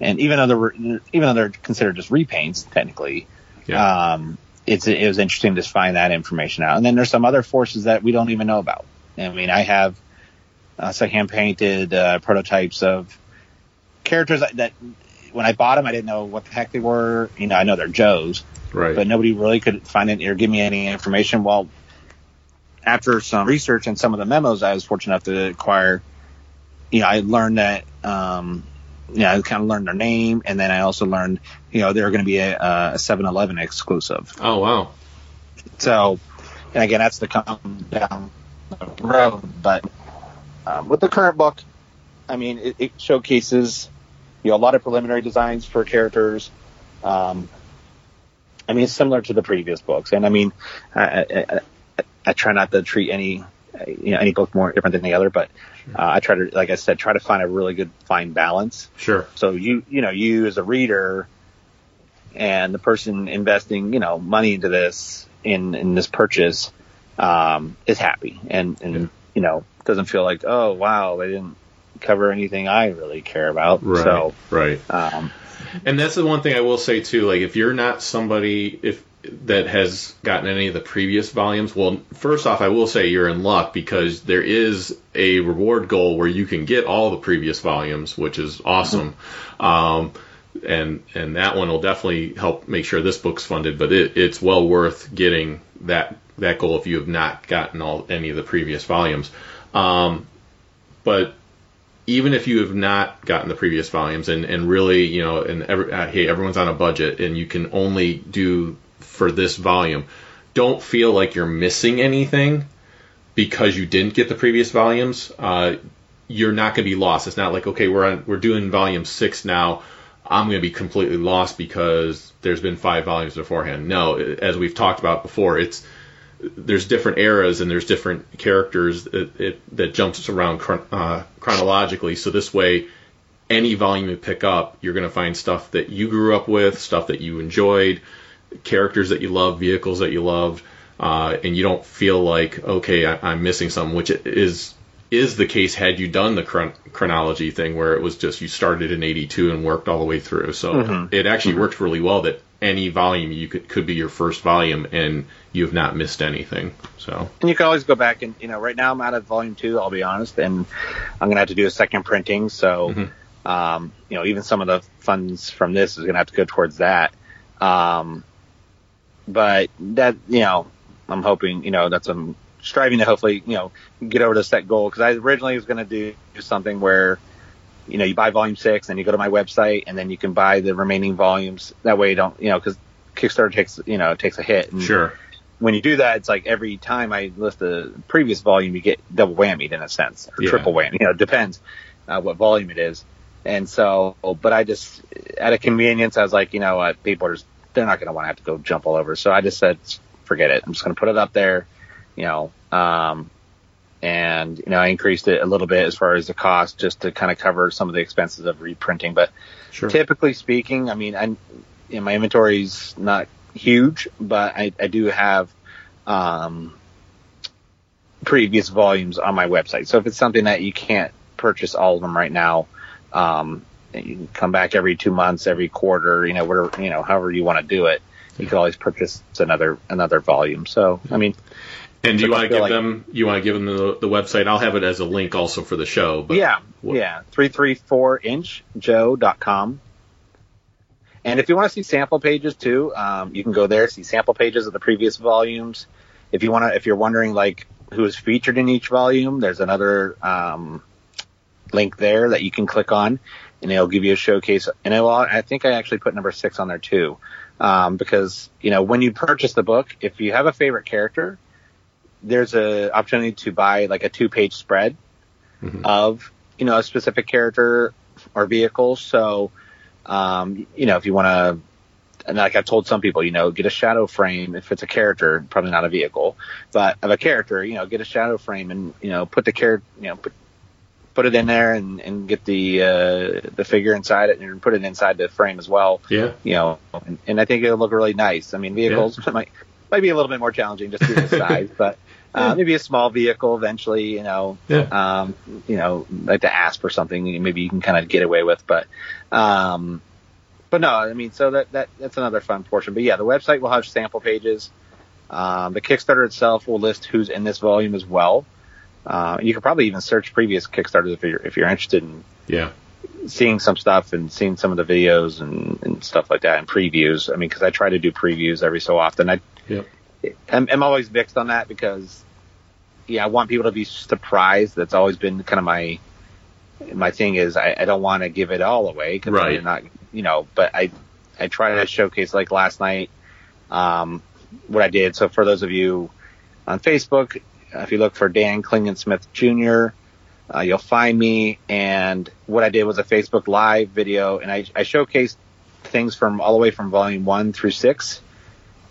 and even though they were, even though they're considered just repaints technically, yeah. um, it's it was interesting to find that information out. And then there's some other forces that we don't even know about. I mean, I have uh, second painted uh, prototypes of characters that, that when I bought them, I didn't know what the heck they were. You know, I know they're Joes, right. but nobody really could find it or give me any information. Well, after some research and some of the memos I was fortunate enough to acquire, you know, I learned that, um, you know, I kind of learned their name, and then I also learned, you know, they're going to be a, a 7-Eleven exclusive. oh wow. So, and again, that's to come down the road. But um, with the current book, I mean, it, it showcases you know a lot of preliminary designs for characters. Um, I mean, it's similar to the previous books, and I mean, I, I, I, try not to treat any you know any book more different than the other, but uh, I try to, like I said, try to find a really good fine balance. Sure. So you, you know, you as a reader and the person investing, you know, money into this in, in this purchase, um, is happy and, and, Yeah. you know, doesn't feel like, oh, wow, they didn't cover anything I really care about. Right. So, right. um, And that's the one thing I will say too. Like, if you're not somebody if that has gotten any of the previous volumes, well, first off, I will say you're in luck because there is a reward goal where you can get all the previous volumes, which is awesome. Um, and and that one will definitely help make sure this book's funded. But it, it's well worth getting that that goal if you have not gotten all any of the previous volumes. Um, but even if you have not gotten the previous volumes and, and really, you know, and every, uh, hey, everyone's on a budget and you can only do for this volume, don't feel like you're missing anything because you didn't get the previous volumes. Uh, you're not going to be lost. It's not like, okay, we're on, we're doing volume six now. I'm going to be completely lost because there's been five volumes beforehand. No, as we've talked about before, it's, there's different eras and there's different characters that, it, that jumps around uh, chronologically. So this way, any volume you pick up, you're going to find stuff that you grew up with, stuff that you enjoyed, characters that you love, vehicles that you loved, uh, and you don't feel like okay, I, I'm missing something, which is is the case had you done the chron- chronology thing where it was just you started in 82 and worked all the way through. So it actually worked really well that any volume you could could be your first volume and you have not missed anything. So And you can always go back and you know, right now I'm out of volume two. I'll be honest, and I'm gonna have to do a second printing. So, Mhm. um, you know, even some of the funds from this is gonna have to go towards that. Um, but that you know, I'm hoping you know that's I'm striving to hopefully you know get over to set goal because I originally was gonna do something where you know you buy volume six and you go to my website and then you can buy the remaining volumes. That way you don't you know because Kickstarter takes you know takes a hit. And, sure, when you do that, it's like every time I list the previous volume, you get double whammied in a sense, or Yeah. triple whammy. You know, it depends uh, what volume it is. And so, but I just, at a convenience, I was like, you know what, people are just, they're not going to want to have to go jump all over. So I just said, forget it. I'm just going to put it up there, you know, um, and, you know, I increased it a little bit as far as the cost just to kind of cover some of the expenses of reprinting. But sure. typically speaking, I mean, I, you know, my inventory's not huge, but I, I do have um, previous volumes on my website. So if it's something that you can't purchase all of them right now, um, you can come back every two months, every quarter, you know, whatever, you know, however you want to do it. You can always purchase another another volume. So I mean, And do you want to give like- them you want to give them the, the website? I'll have it as a link also for the show. But yeah, what- yeah, three three four inch joe.com. And if you want to see sample pages too, um, you can go there, see sample pages of the previous volumes. If you want to, if you're wondering like who is featured in each volume, there's another um, link there that you can click on, and it'll give you a showcase. And it will, I think I actually put number six on there too, um, because you know when you purchase the book, if you have a favorite character, there's a opportunity to buy like a two page spread of you know a specific character or vehicle. So um, you know if you want to. And like I've told some people, you know, get a shadow frame if it's a character, probably not a vehicle, but of a character, you know, get a shadow frame and you know put the character, you know, put put it in there and, and get the uh, the figure inside it and put it inside the frame as well. Yeah. You know, and, and I think it'll look really nice. I mean, vehicles might might be a little bit more challenging just due to the size, but uh, maybe a small vehicle eventually. You know, Yeah. um, you know, like the Asp or something. Maybe you can kind of get away with, but. Um, but no, I mean, so that, that that's another fun portion. But yeah, the website will have sample pages. Um, the Kickstarter itself will list who's in this volume as well. Uh, you could probably even search previous Kickstarters if you're if you're interested in Yeah. seeing some stuff and seeing some of the videos and, and stuff like that and previews. I mean, because I try to do previews every so often. I Yep. I'm, I'm always mixed on that because yeah, I want people to be surprised. That's always been kind of my my thing is I, I don't want to give it all away because Right. you're not you know. But I I try to showcase like last night um, what I did. So for those of you on Facebook, if you look for Dan Klingensmith Jr. Uh, you'll find me. And what I did was a Facebook Live video, and I, I showcased things from all the way from volume one through six,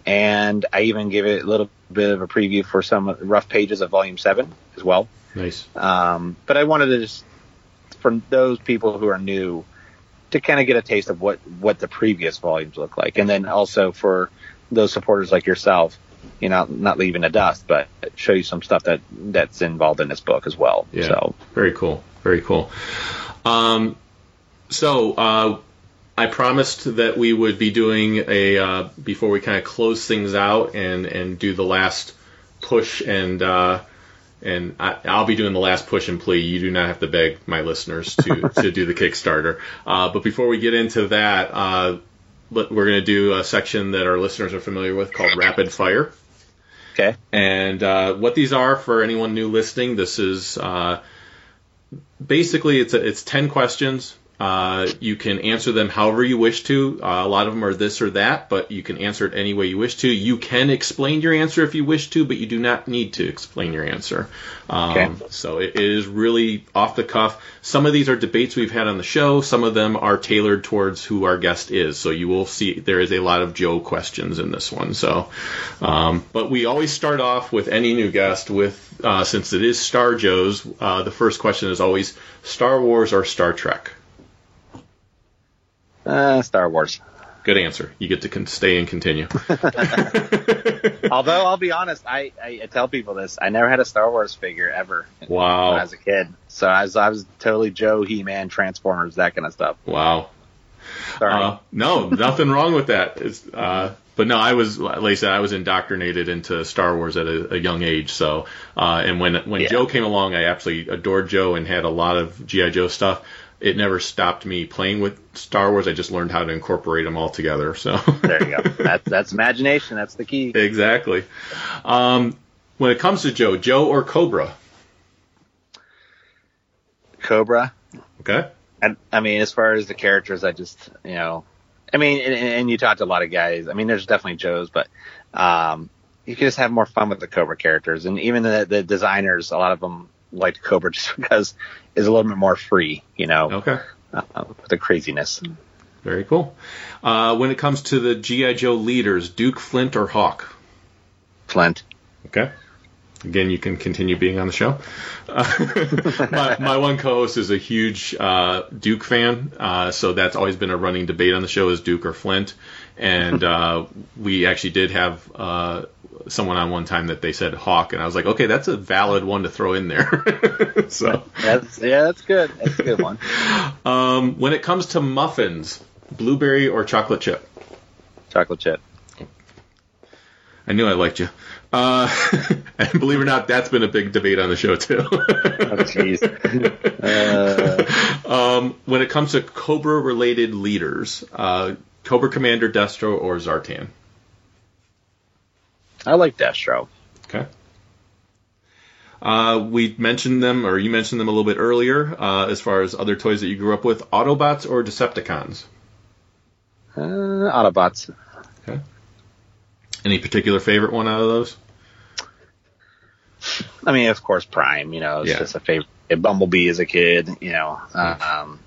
and I even give it a little bit of a preview for some rough pages of volume seven as well. Nice. Um, but I wanted to just, for those people who are new, to kind of get a taste of what what the previous volumes look like, and then also for those supporters like yourself, you know, not leaving a dust, but show you some stuff that that's involved in this book as well. Yeah. So Very cool. Very cool. Um, so uh, I promised that we would be doing a uh, before we kind of close things out and and do the last push and uh, and I, I'll be doing the last push and plea. You do not have to beg my listeners to to do the Kickstarter. Uh, but before we get into that. Uh, we're going to do a section that our listeners are familiar with called Rapid Fire. okay, And uh, what these are for anyone new listening, this is uh, basically it's a, it's ten questions. Uh, you can answer them however you wish to. Uh, a lot of them are this or that, but you can answer it any way you wish to. You can explain your answer if you wish to, but you do not need to explain your answer. Um, Okay. So it is really off the cuff. Some of these are debates we've had on the show. Some of them are tailored towards who our guest is. So you will see there is a lot of Joe questions in this one. So, um, but we always start off with any new guest with, uh, since it is Star Joe's, uh, the first question is always Star Wars or Star Trek. Uh, Star Wars. Good answer. You get to con- stay and continue. Although I'll be honest, I, I, I tell people this: I never had a Star Wars figure ever Wow. when I was a kid. So I was I was totally Joe, He Man, Transformers, that kind of stuff. Wow. Sorry. Uh, no, nothing wrong with that. It's, uh, but no, I was, like I said, I was indoctrinated into Star Wars at a, a young age. So, uh, and when when Yeah. Joe came along, I absolutely adored Joe and had a lot of GI Joe stuff. It never stopped me playing with Star Wars. I just learned how to incorporate them all together. So there you go. That's that's imagination. That's the key. exactly. Um, when it comes to Joe, Joe or Cobra? Cobra. Okay. I, I mean, as far as the characters, I just, you know, I mean, and, and you talked to a lot of guys. I mean, there's definitely Joe's, but um, you can just have more fun with the Cobra characters, and even the, the designers, a lot of them liked Cobra just because it's a little bit more free, you know, Okay. uh, the craziness. Very cool. Uh, when it comes to the GI Joe leaders, Duke, Flint, or Hawk? Flint. Okay. Again, you can continue being on the show. Uh, my, my one co-host is a huge uh, Duke fan, uh, so that's always been a running debate on the show: is Duke or Flint? And uh, we actually did have uh, someone on one time that they said Hawk, and I was like, okay, that's a valid one to throw in there. so, That's yeah, that's good. That's a good one. um, when it comes to muffins, blueberry or chocolate chip? Chocolate chip. I knew I liked you. Uh, and believe it or not, that's been a big debate on the show too. Oh, jeez. uh, um, when it comes to Cobra-related leaders, uh, Cobra Commander Destro or Zartan? I like Destro. Okay. Uh, we mentioned them, or you mentioned them a little bit earlier, uh, as far as other toys that you grew up with. Autobots or Decepticons? Uh, Autobots. Okay. Any particular favorite one out of those? I mean, of course, Prime. You know, it's Yeah. just a favorite. Bumblebee as a kid. You know, um,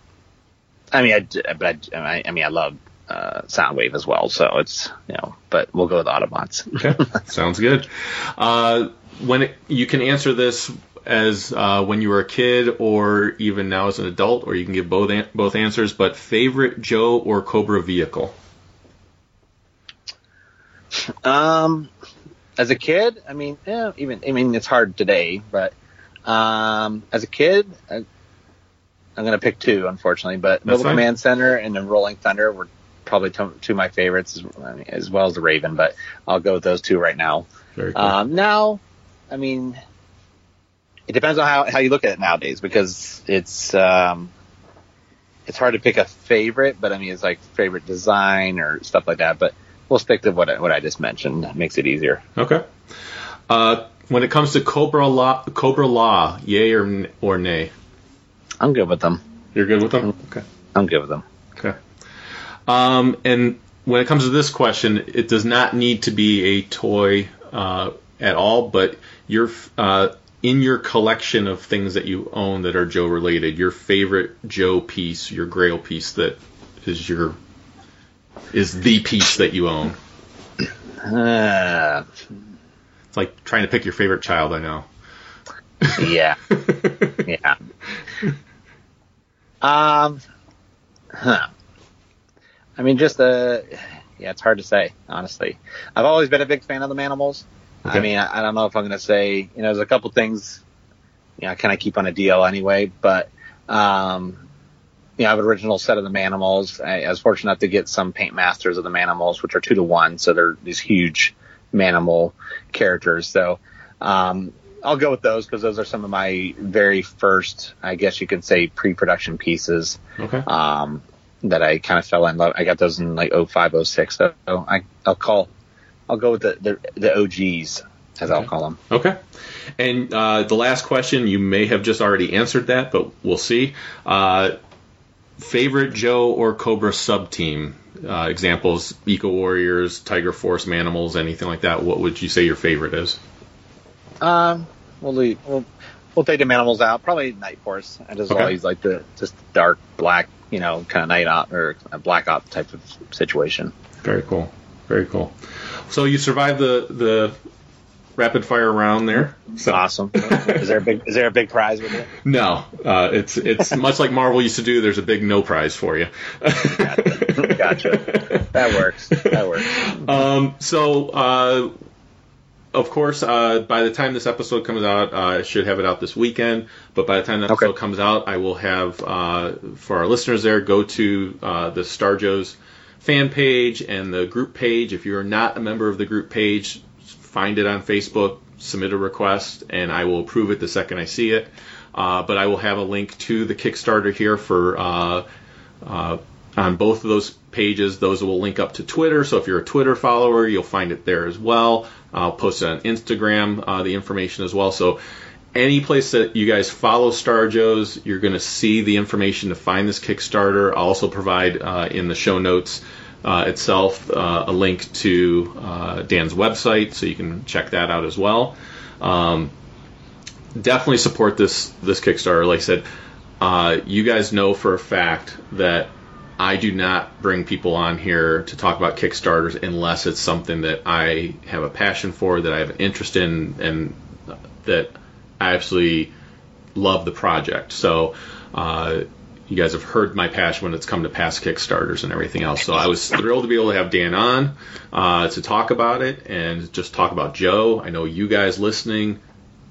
I mean, I but I, I mean, I love uh, Soundwave as well. So it's you know, but we'll go with Autobots. Okay, sounds good. Uh, when it, you can answer this as uh, when you were a kid, or even now as an adult, or you can give both an- both answers. But favorite Joe or Cobra vehicle? Um, as a kid, I mean, yeah, even I mean, it's hard today, but um, as a kid, I, I'm going to pick two, unfortunately. But Mobile fine. Command Center and then Rolling Thunder were probably two, two of my favorites, as, as well as the Raven. But I'll go with those two right now. Very cool. Um, now, I mean, it depends on how, how you look at it nowadays because it's um, it's hard to pick a favorite, but I mean, it's like favorite design or stuff like that. But we'll stick to what I, what I just mentioned. It makes it easier. okay. Uh, when it comes to Cobra-La, Cobra Law, yay or or nay? I'm good with them. You're good with them. Okay. I'm good with them. Um, and when it comes to this question, it does not need to be a toy uh, at all, but your uh, in your collection of things that you own that are Joe related, your favorite Joe piece, your Grail piece that is your is the piece that you own. Uh, It's like trying to pick your favorite child. I know. yeah, yeah. Um, huh. I mean, just uh yeah, it's hard to say, honestly. I've always been a big fan of the Manimals. Okay. I mean, I, I don't know if I'm going to say, you know, there's a couple things, you know, I kind of keep on a DL anyway, but, um, you know, I have an original set of the Manimals. I, I was fortunate enough to get some Paint Masters of the Manimals, which are two to one, so they're these huge Manimal characters. So, um, I'll go with those because those are some of my very first, I guess you could say, pre-production pieces Okay. um, that I kind of fell in love. I got those in like 05, 06. So I, I'll call, I'll go with the, the, the OGs as I'll call them. Okay. And uh, the last question, you may have just already answered that, but we'll see. Uh, favorite Joe or Cobra sub team? Uh, examples: Eco Warriors, Tiger Force, Manimals, anything like that. What would you say your favorite is? Um, we'll leave, we'll, we'll take the animals out. Probably Night Force. I just Okay. always like the just dark black, you know, kind of night op or a black op type of situation. Very cool. Very cool. So you survived the the rapid fire round there. So Awesome. is there a big is there a big prize with it? no, uh, it's it's much like Marvel used to do. There's a big no prize for you. Gotcha. That works. That works. Um, so uh, of course, uh, by the time this episode comes out, uh, I should have it out this weekend. But by the time episode Okay. comes out, I will have uh, for our listeners there go to uh, the Star Joe's fan page and the group page. If you're not a member of the group page, find it on Facebook, submit a request, and I will approve it the second I see it. Uh, but I will have a link to the Kickstarter here for uh, uh, on both of those pages. Those will link up to Twitter. So if you're a Twitter follower, you'll find it there as well. I'll post it on Instagram, uh, the information as well. So any place that you guys follow Star Joe's, you're going to see the information to find this Kickstarter. I'll also provide uh, in the show notes uh, itself uh, a link to uh, Dan's website, so you can check that out as well. Um, definitely support this this Kickstarter. Like I said, uh, you guys know for a fact that I do not bring people on here to talk about Kickstarters unless it's something that I have a passion for, that I have an interest in, and that I absolutely love the project. So. Uh, you guys have heard my passion when it's come to past Kickstarters and everything else. So I was thrilled to be able to have Dan on uh, to talk about it and just talk about Joe. I know you guys listening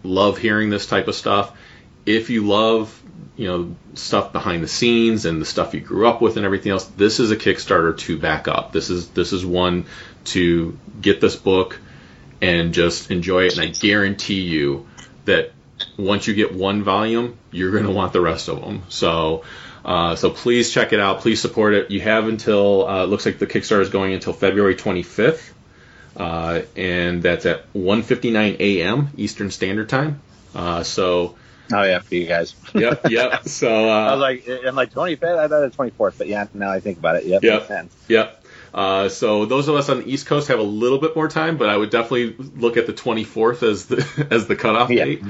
love hearing this type of stuff. If you love, you know, stuff behind the scenes and the stuff you grew up with and everything else, this is a Kickstarter to back up. This is this is one to get this book and just enjoy it. And I guarantee you that once you get one volume, you're going to want the rest of them. So, uh, so please check it out. Please support it. You have until uh, it looks like the Kickstarter is going until February 25th, uh, and that's at 1:59 a.m. Eastern Standard Time. Uh, so, Oh yeah, for you guys. yep, yep. So, I uh, was like, I'm like 25th. I thought it was 24th, but yeah, now I think about it. Yep. Yep. Yep. Uh, so those of us on the East Coast have a little bit more time, but I would definitely look at the 24th as the as the cutoff Yeah. date.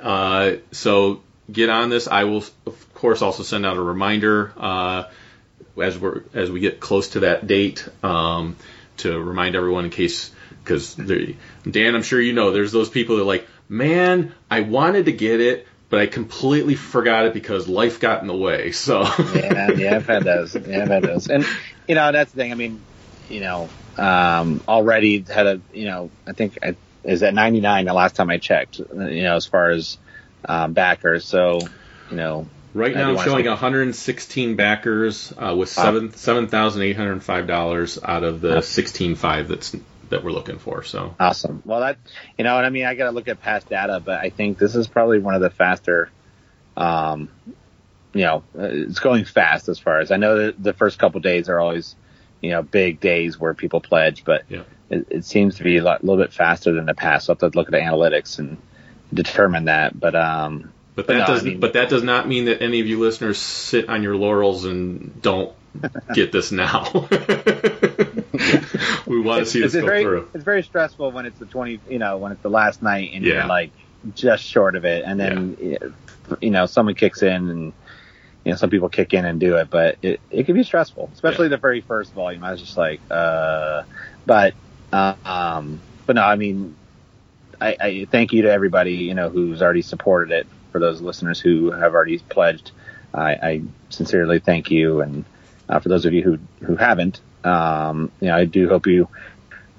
Uh, so get on this. I will, of course, also send out a reminder uh, as we are as we get close to that date um, to remind everyone in case because Dan, I'm sure you know there's those people that are like, man, I wanted to get it. But I completely forgot it because life got in the way. So yeah, yeah, I've had those. Yeah, I've had those. And you know, that's the thing. I mean, you know, um, already had a, you know, I think I, is at 99 the last time I checked. You know, as far as um, backers. So, you know, Right now, I'm showing 116 backers uh, with seven seven thousand eight hundred five dollars out of the sixteen five that's that we're looking for. So Awesome. Well, that you know, and I mean, I got to look at past data, but I think this is probably one of the faster. Um, you know, it's going fast as far as I know. That the first couple days are always, you know, big days where people pledge, but Yeah. it, it seems to be a lot, little bit faster than the past. So I have to look at the analytics and determine that. But um, But that no, I does mean- but that does not mean that any of you listeners sit on your laurels and don't get this now. we want to see this go very through. it's very stressful when it's the twenty, you know, when it's the last night and Yeah. you're like just short of it, and then you know someone kicks in and you know some people kick in and do it, but it it can be stressful, especially the very first volume. I was just like, uh, but uh, um, but no, I mean, I, I thank you to everybody you know who's already supported it. For those listeners who have already pledged, I, I sincerely thank you, and uh, for those of you who who haven't, um, you know, I do hope you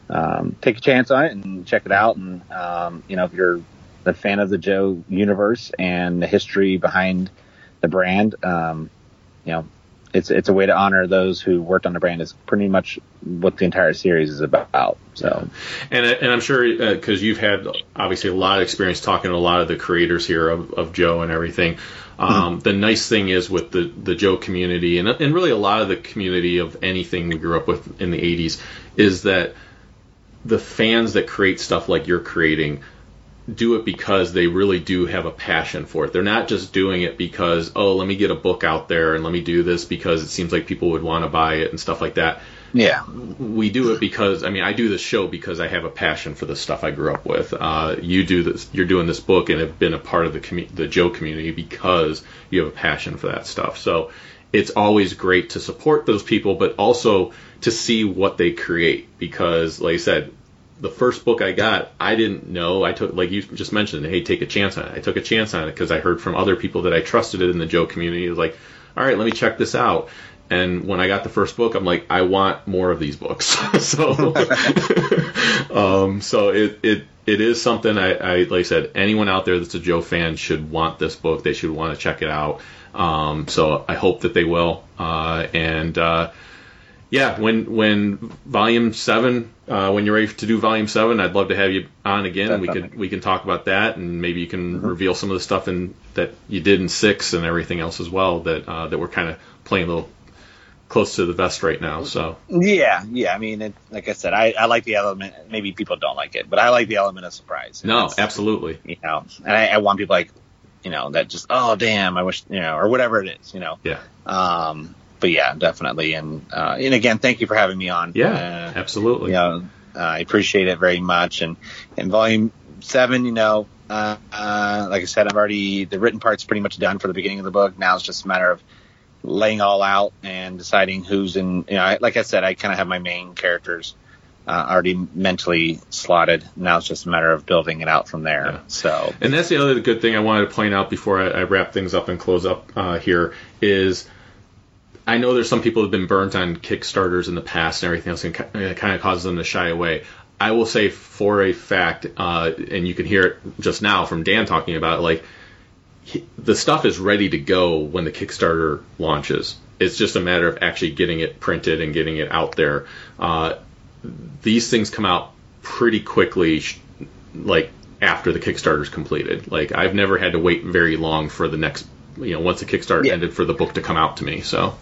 um, take a chance on it and check it out. And um, you know, if you're a fan of the Joe universe and the history behind the brand, um, you know, it's it's a way to honor those who worked on the brand. Is pretty much what the entire series is about. So And, and I'm sure because you've had obviously a lot of experience talking to a lot of the creators here of, of Joe and everything. Um, The nice thing is with the, the Joe community and, and really a lot of the community of anything we grew up with in the 80s is that the fans that create stuff like you're creating do it because they really do have a passion for it. They're not just doing it because, oh, let me get a book out there and let me do this because it seems like people would want to buy it and stuff like that yeah, we do it because I mean I do this show because I have a passion for the stuff I grew up with. Uh, you do this, you're doing this book and have been a part of the commu- the Joe community because you have a passion for that stuff. So it's always great to support those people, but also to see what they create because, like I said. The first book I got, I didn't know. I took, like you just mentioned, hey, take a chance on it. I took a chance on it because I heard from other people that I trusted it in the Joe community. It was like, all right, let me check this out and when I got the first book, I'm like, I want more of these books. so, um, so it, it it is something I, I like I said, anyone out there that's a Joe fan should want this book. They should want to check it out. Um, so I hope that they will. Uh, and uh, yeah, when when volume seven, uh, when you're ready to do volume seven, I'd love to have you on again. We could we can talk about that, and maybe you can reveal some of the stuff in that you did in six and everything else as well that uh, that we're kind of playing a little close to the vest right now. So Yeah, yeah. I mean, it, like I said, I, I like the element. Maybe people don't like it, but I like the element of surprise. no, absolutely, You know, and I, I want people like, you know, that just, oh damn, I wish, you know, or whatever it is, you know. yeah, Um, but yeah, definitely. And uh, and again, thank you for having me on. yeah, Uh, absolutely. you know, uh, I appreciate it very much. And in volume seven, you know, uh, uh, like I said, I've already the written part's pretty much done for the beginning of the book. Now it's just a matter of laying all out and deciding who's in. You know, I, like I said, I kind of have my main characters uh, already mentally slotted. Now it's just a matter of building it out from there. Yeah. So And that's the other good thing I wanted to point out before I, I wrap things up and close up uh, here is I know there's some people who've been burnt on Kickstarters in the past and everything else, and it kind of causes them to shy away. I will say for a fact, uh, and you can hear it just now from Dan talking about it, like he, the stuff is ready to go when the Kickstarter launches. It's just a matter of actually getting it printed and getting it out there. Uh, these things come out pretty quickly, like after the Kickstarter's completed. Like I've never had to wait very long for the next, you know, once the Kickstarter Yeah. ended for the book to come out to me. So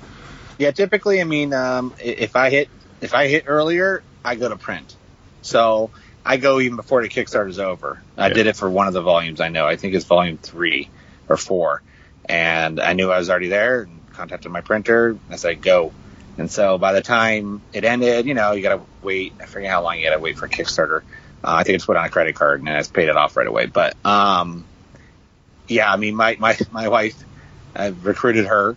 Yeah, typically, I mean, um, if I hit if I hit earlier, I go to print. So I go even before the Kickstarter's over. I did it for one of the volumes. I know. I think it's volume three or four, and I knew I was already there. and Contacted my printer. And I said go. And so by the time it ended, you know, you got to wait. I forget how long you got to wait for Kickstarter. Uh, I think it's put on a credit card and I just paid it off right away. But um, yeah, I mean, my my my wife, I've recruited her.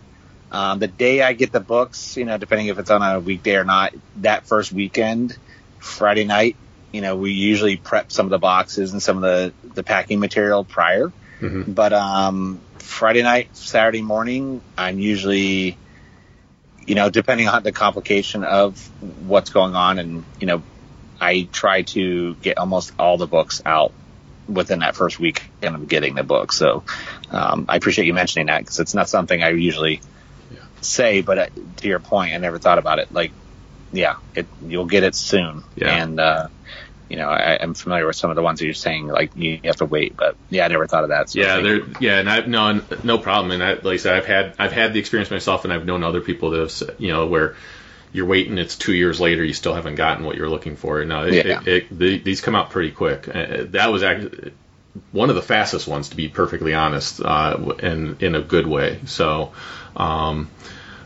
Um, the day I get the books, you know, depending if it's on a weekday or not, that first weekend, Friday night, you know, we usually prep some of the boxes and some of the, the packing material prior. Mhm. But um, Friday night, Saturday morning, I'm usually, you know, depending on the complication of what's going on, and you know, I try to get almost all the books out within that first week of getting the book. So um, I appreciate you mentioning that because it's not something I usually say, but uh, to your point, I never thought about it. Like, yeah, it you'll get it soon, Yeah. and uh, you know, I, I'm familiar with some of the ones that you're saying. Like, you have to wait, but yeah, I never thought of that. So yeah, there, yeah, and I no no problem. And I, like I said, I've had I've had the experience myself, and I've known other people that have you know where you're waiting, it's two years later, you still haven't gotten what you're looking for. No, it, Yeah. it, it, the, these come out pretty quick. Uh, that was actually one of the fastest ones, to be perfectly honest, uh, and in a good way. So, um,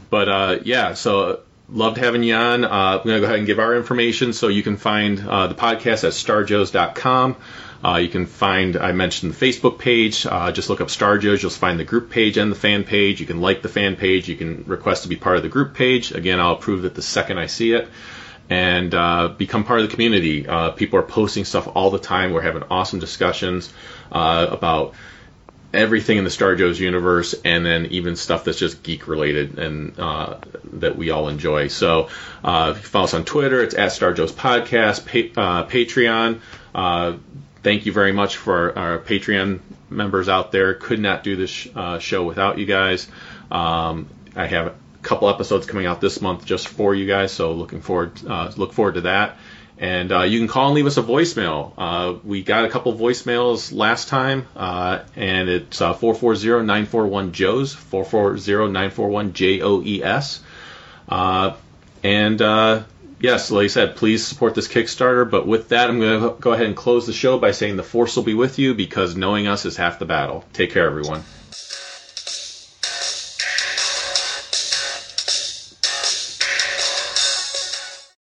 but uh, yeah, so loved having you on. Uh, I'm going to go ahead and give our information so you can find uh, the podcast at starjoes.com. Uh, you can find, I mentioned the Facebook page. Uh, just look up Star Joes. You'll find the group page and the fan page. You can like the fan page. You can request to be part of the group page. Again, I'll approve it the second I see it. And uh, become part of the community. Uh, people are posting stuff all the time. We're having awesome discussions uh, about everything in the Star Joes universe, and then even stuff that's just geek related and uh, that we all enjoy. So uh, if you follow us on Twitter, it's at Star Joes Podcast, pa- uh, Patreon. Uh, thank you very much for our, Patreon members out there. Could not do this sh- uh, show without you guys. Um, I have a couple episodes coming out this month just for you guys, so looking forward uh, look forward to that. And uh, you can call and leave us a voicemail. Uh, we got a couple voicemails last time, uh, and it's uh, 440-941-JOES, 440-941-J-O-E-S. Uh, and uh, yes, like I said, please support this Kickstarter. But with that, I'm going to go ahead and close the show by saying the Force will be with you because knowing us is half the battle. Take care, everyone.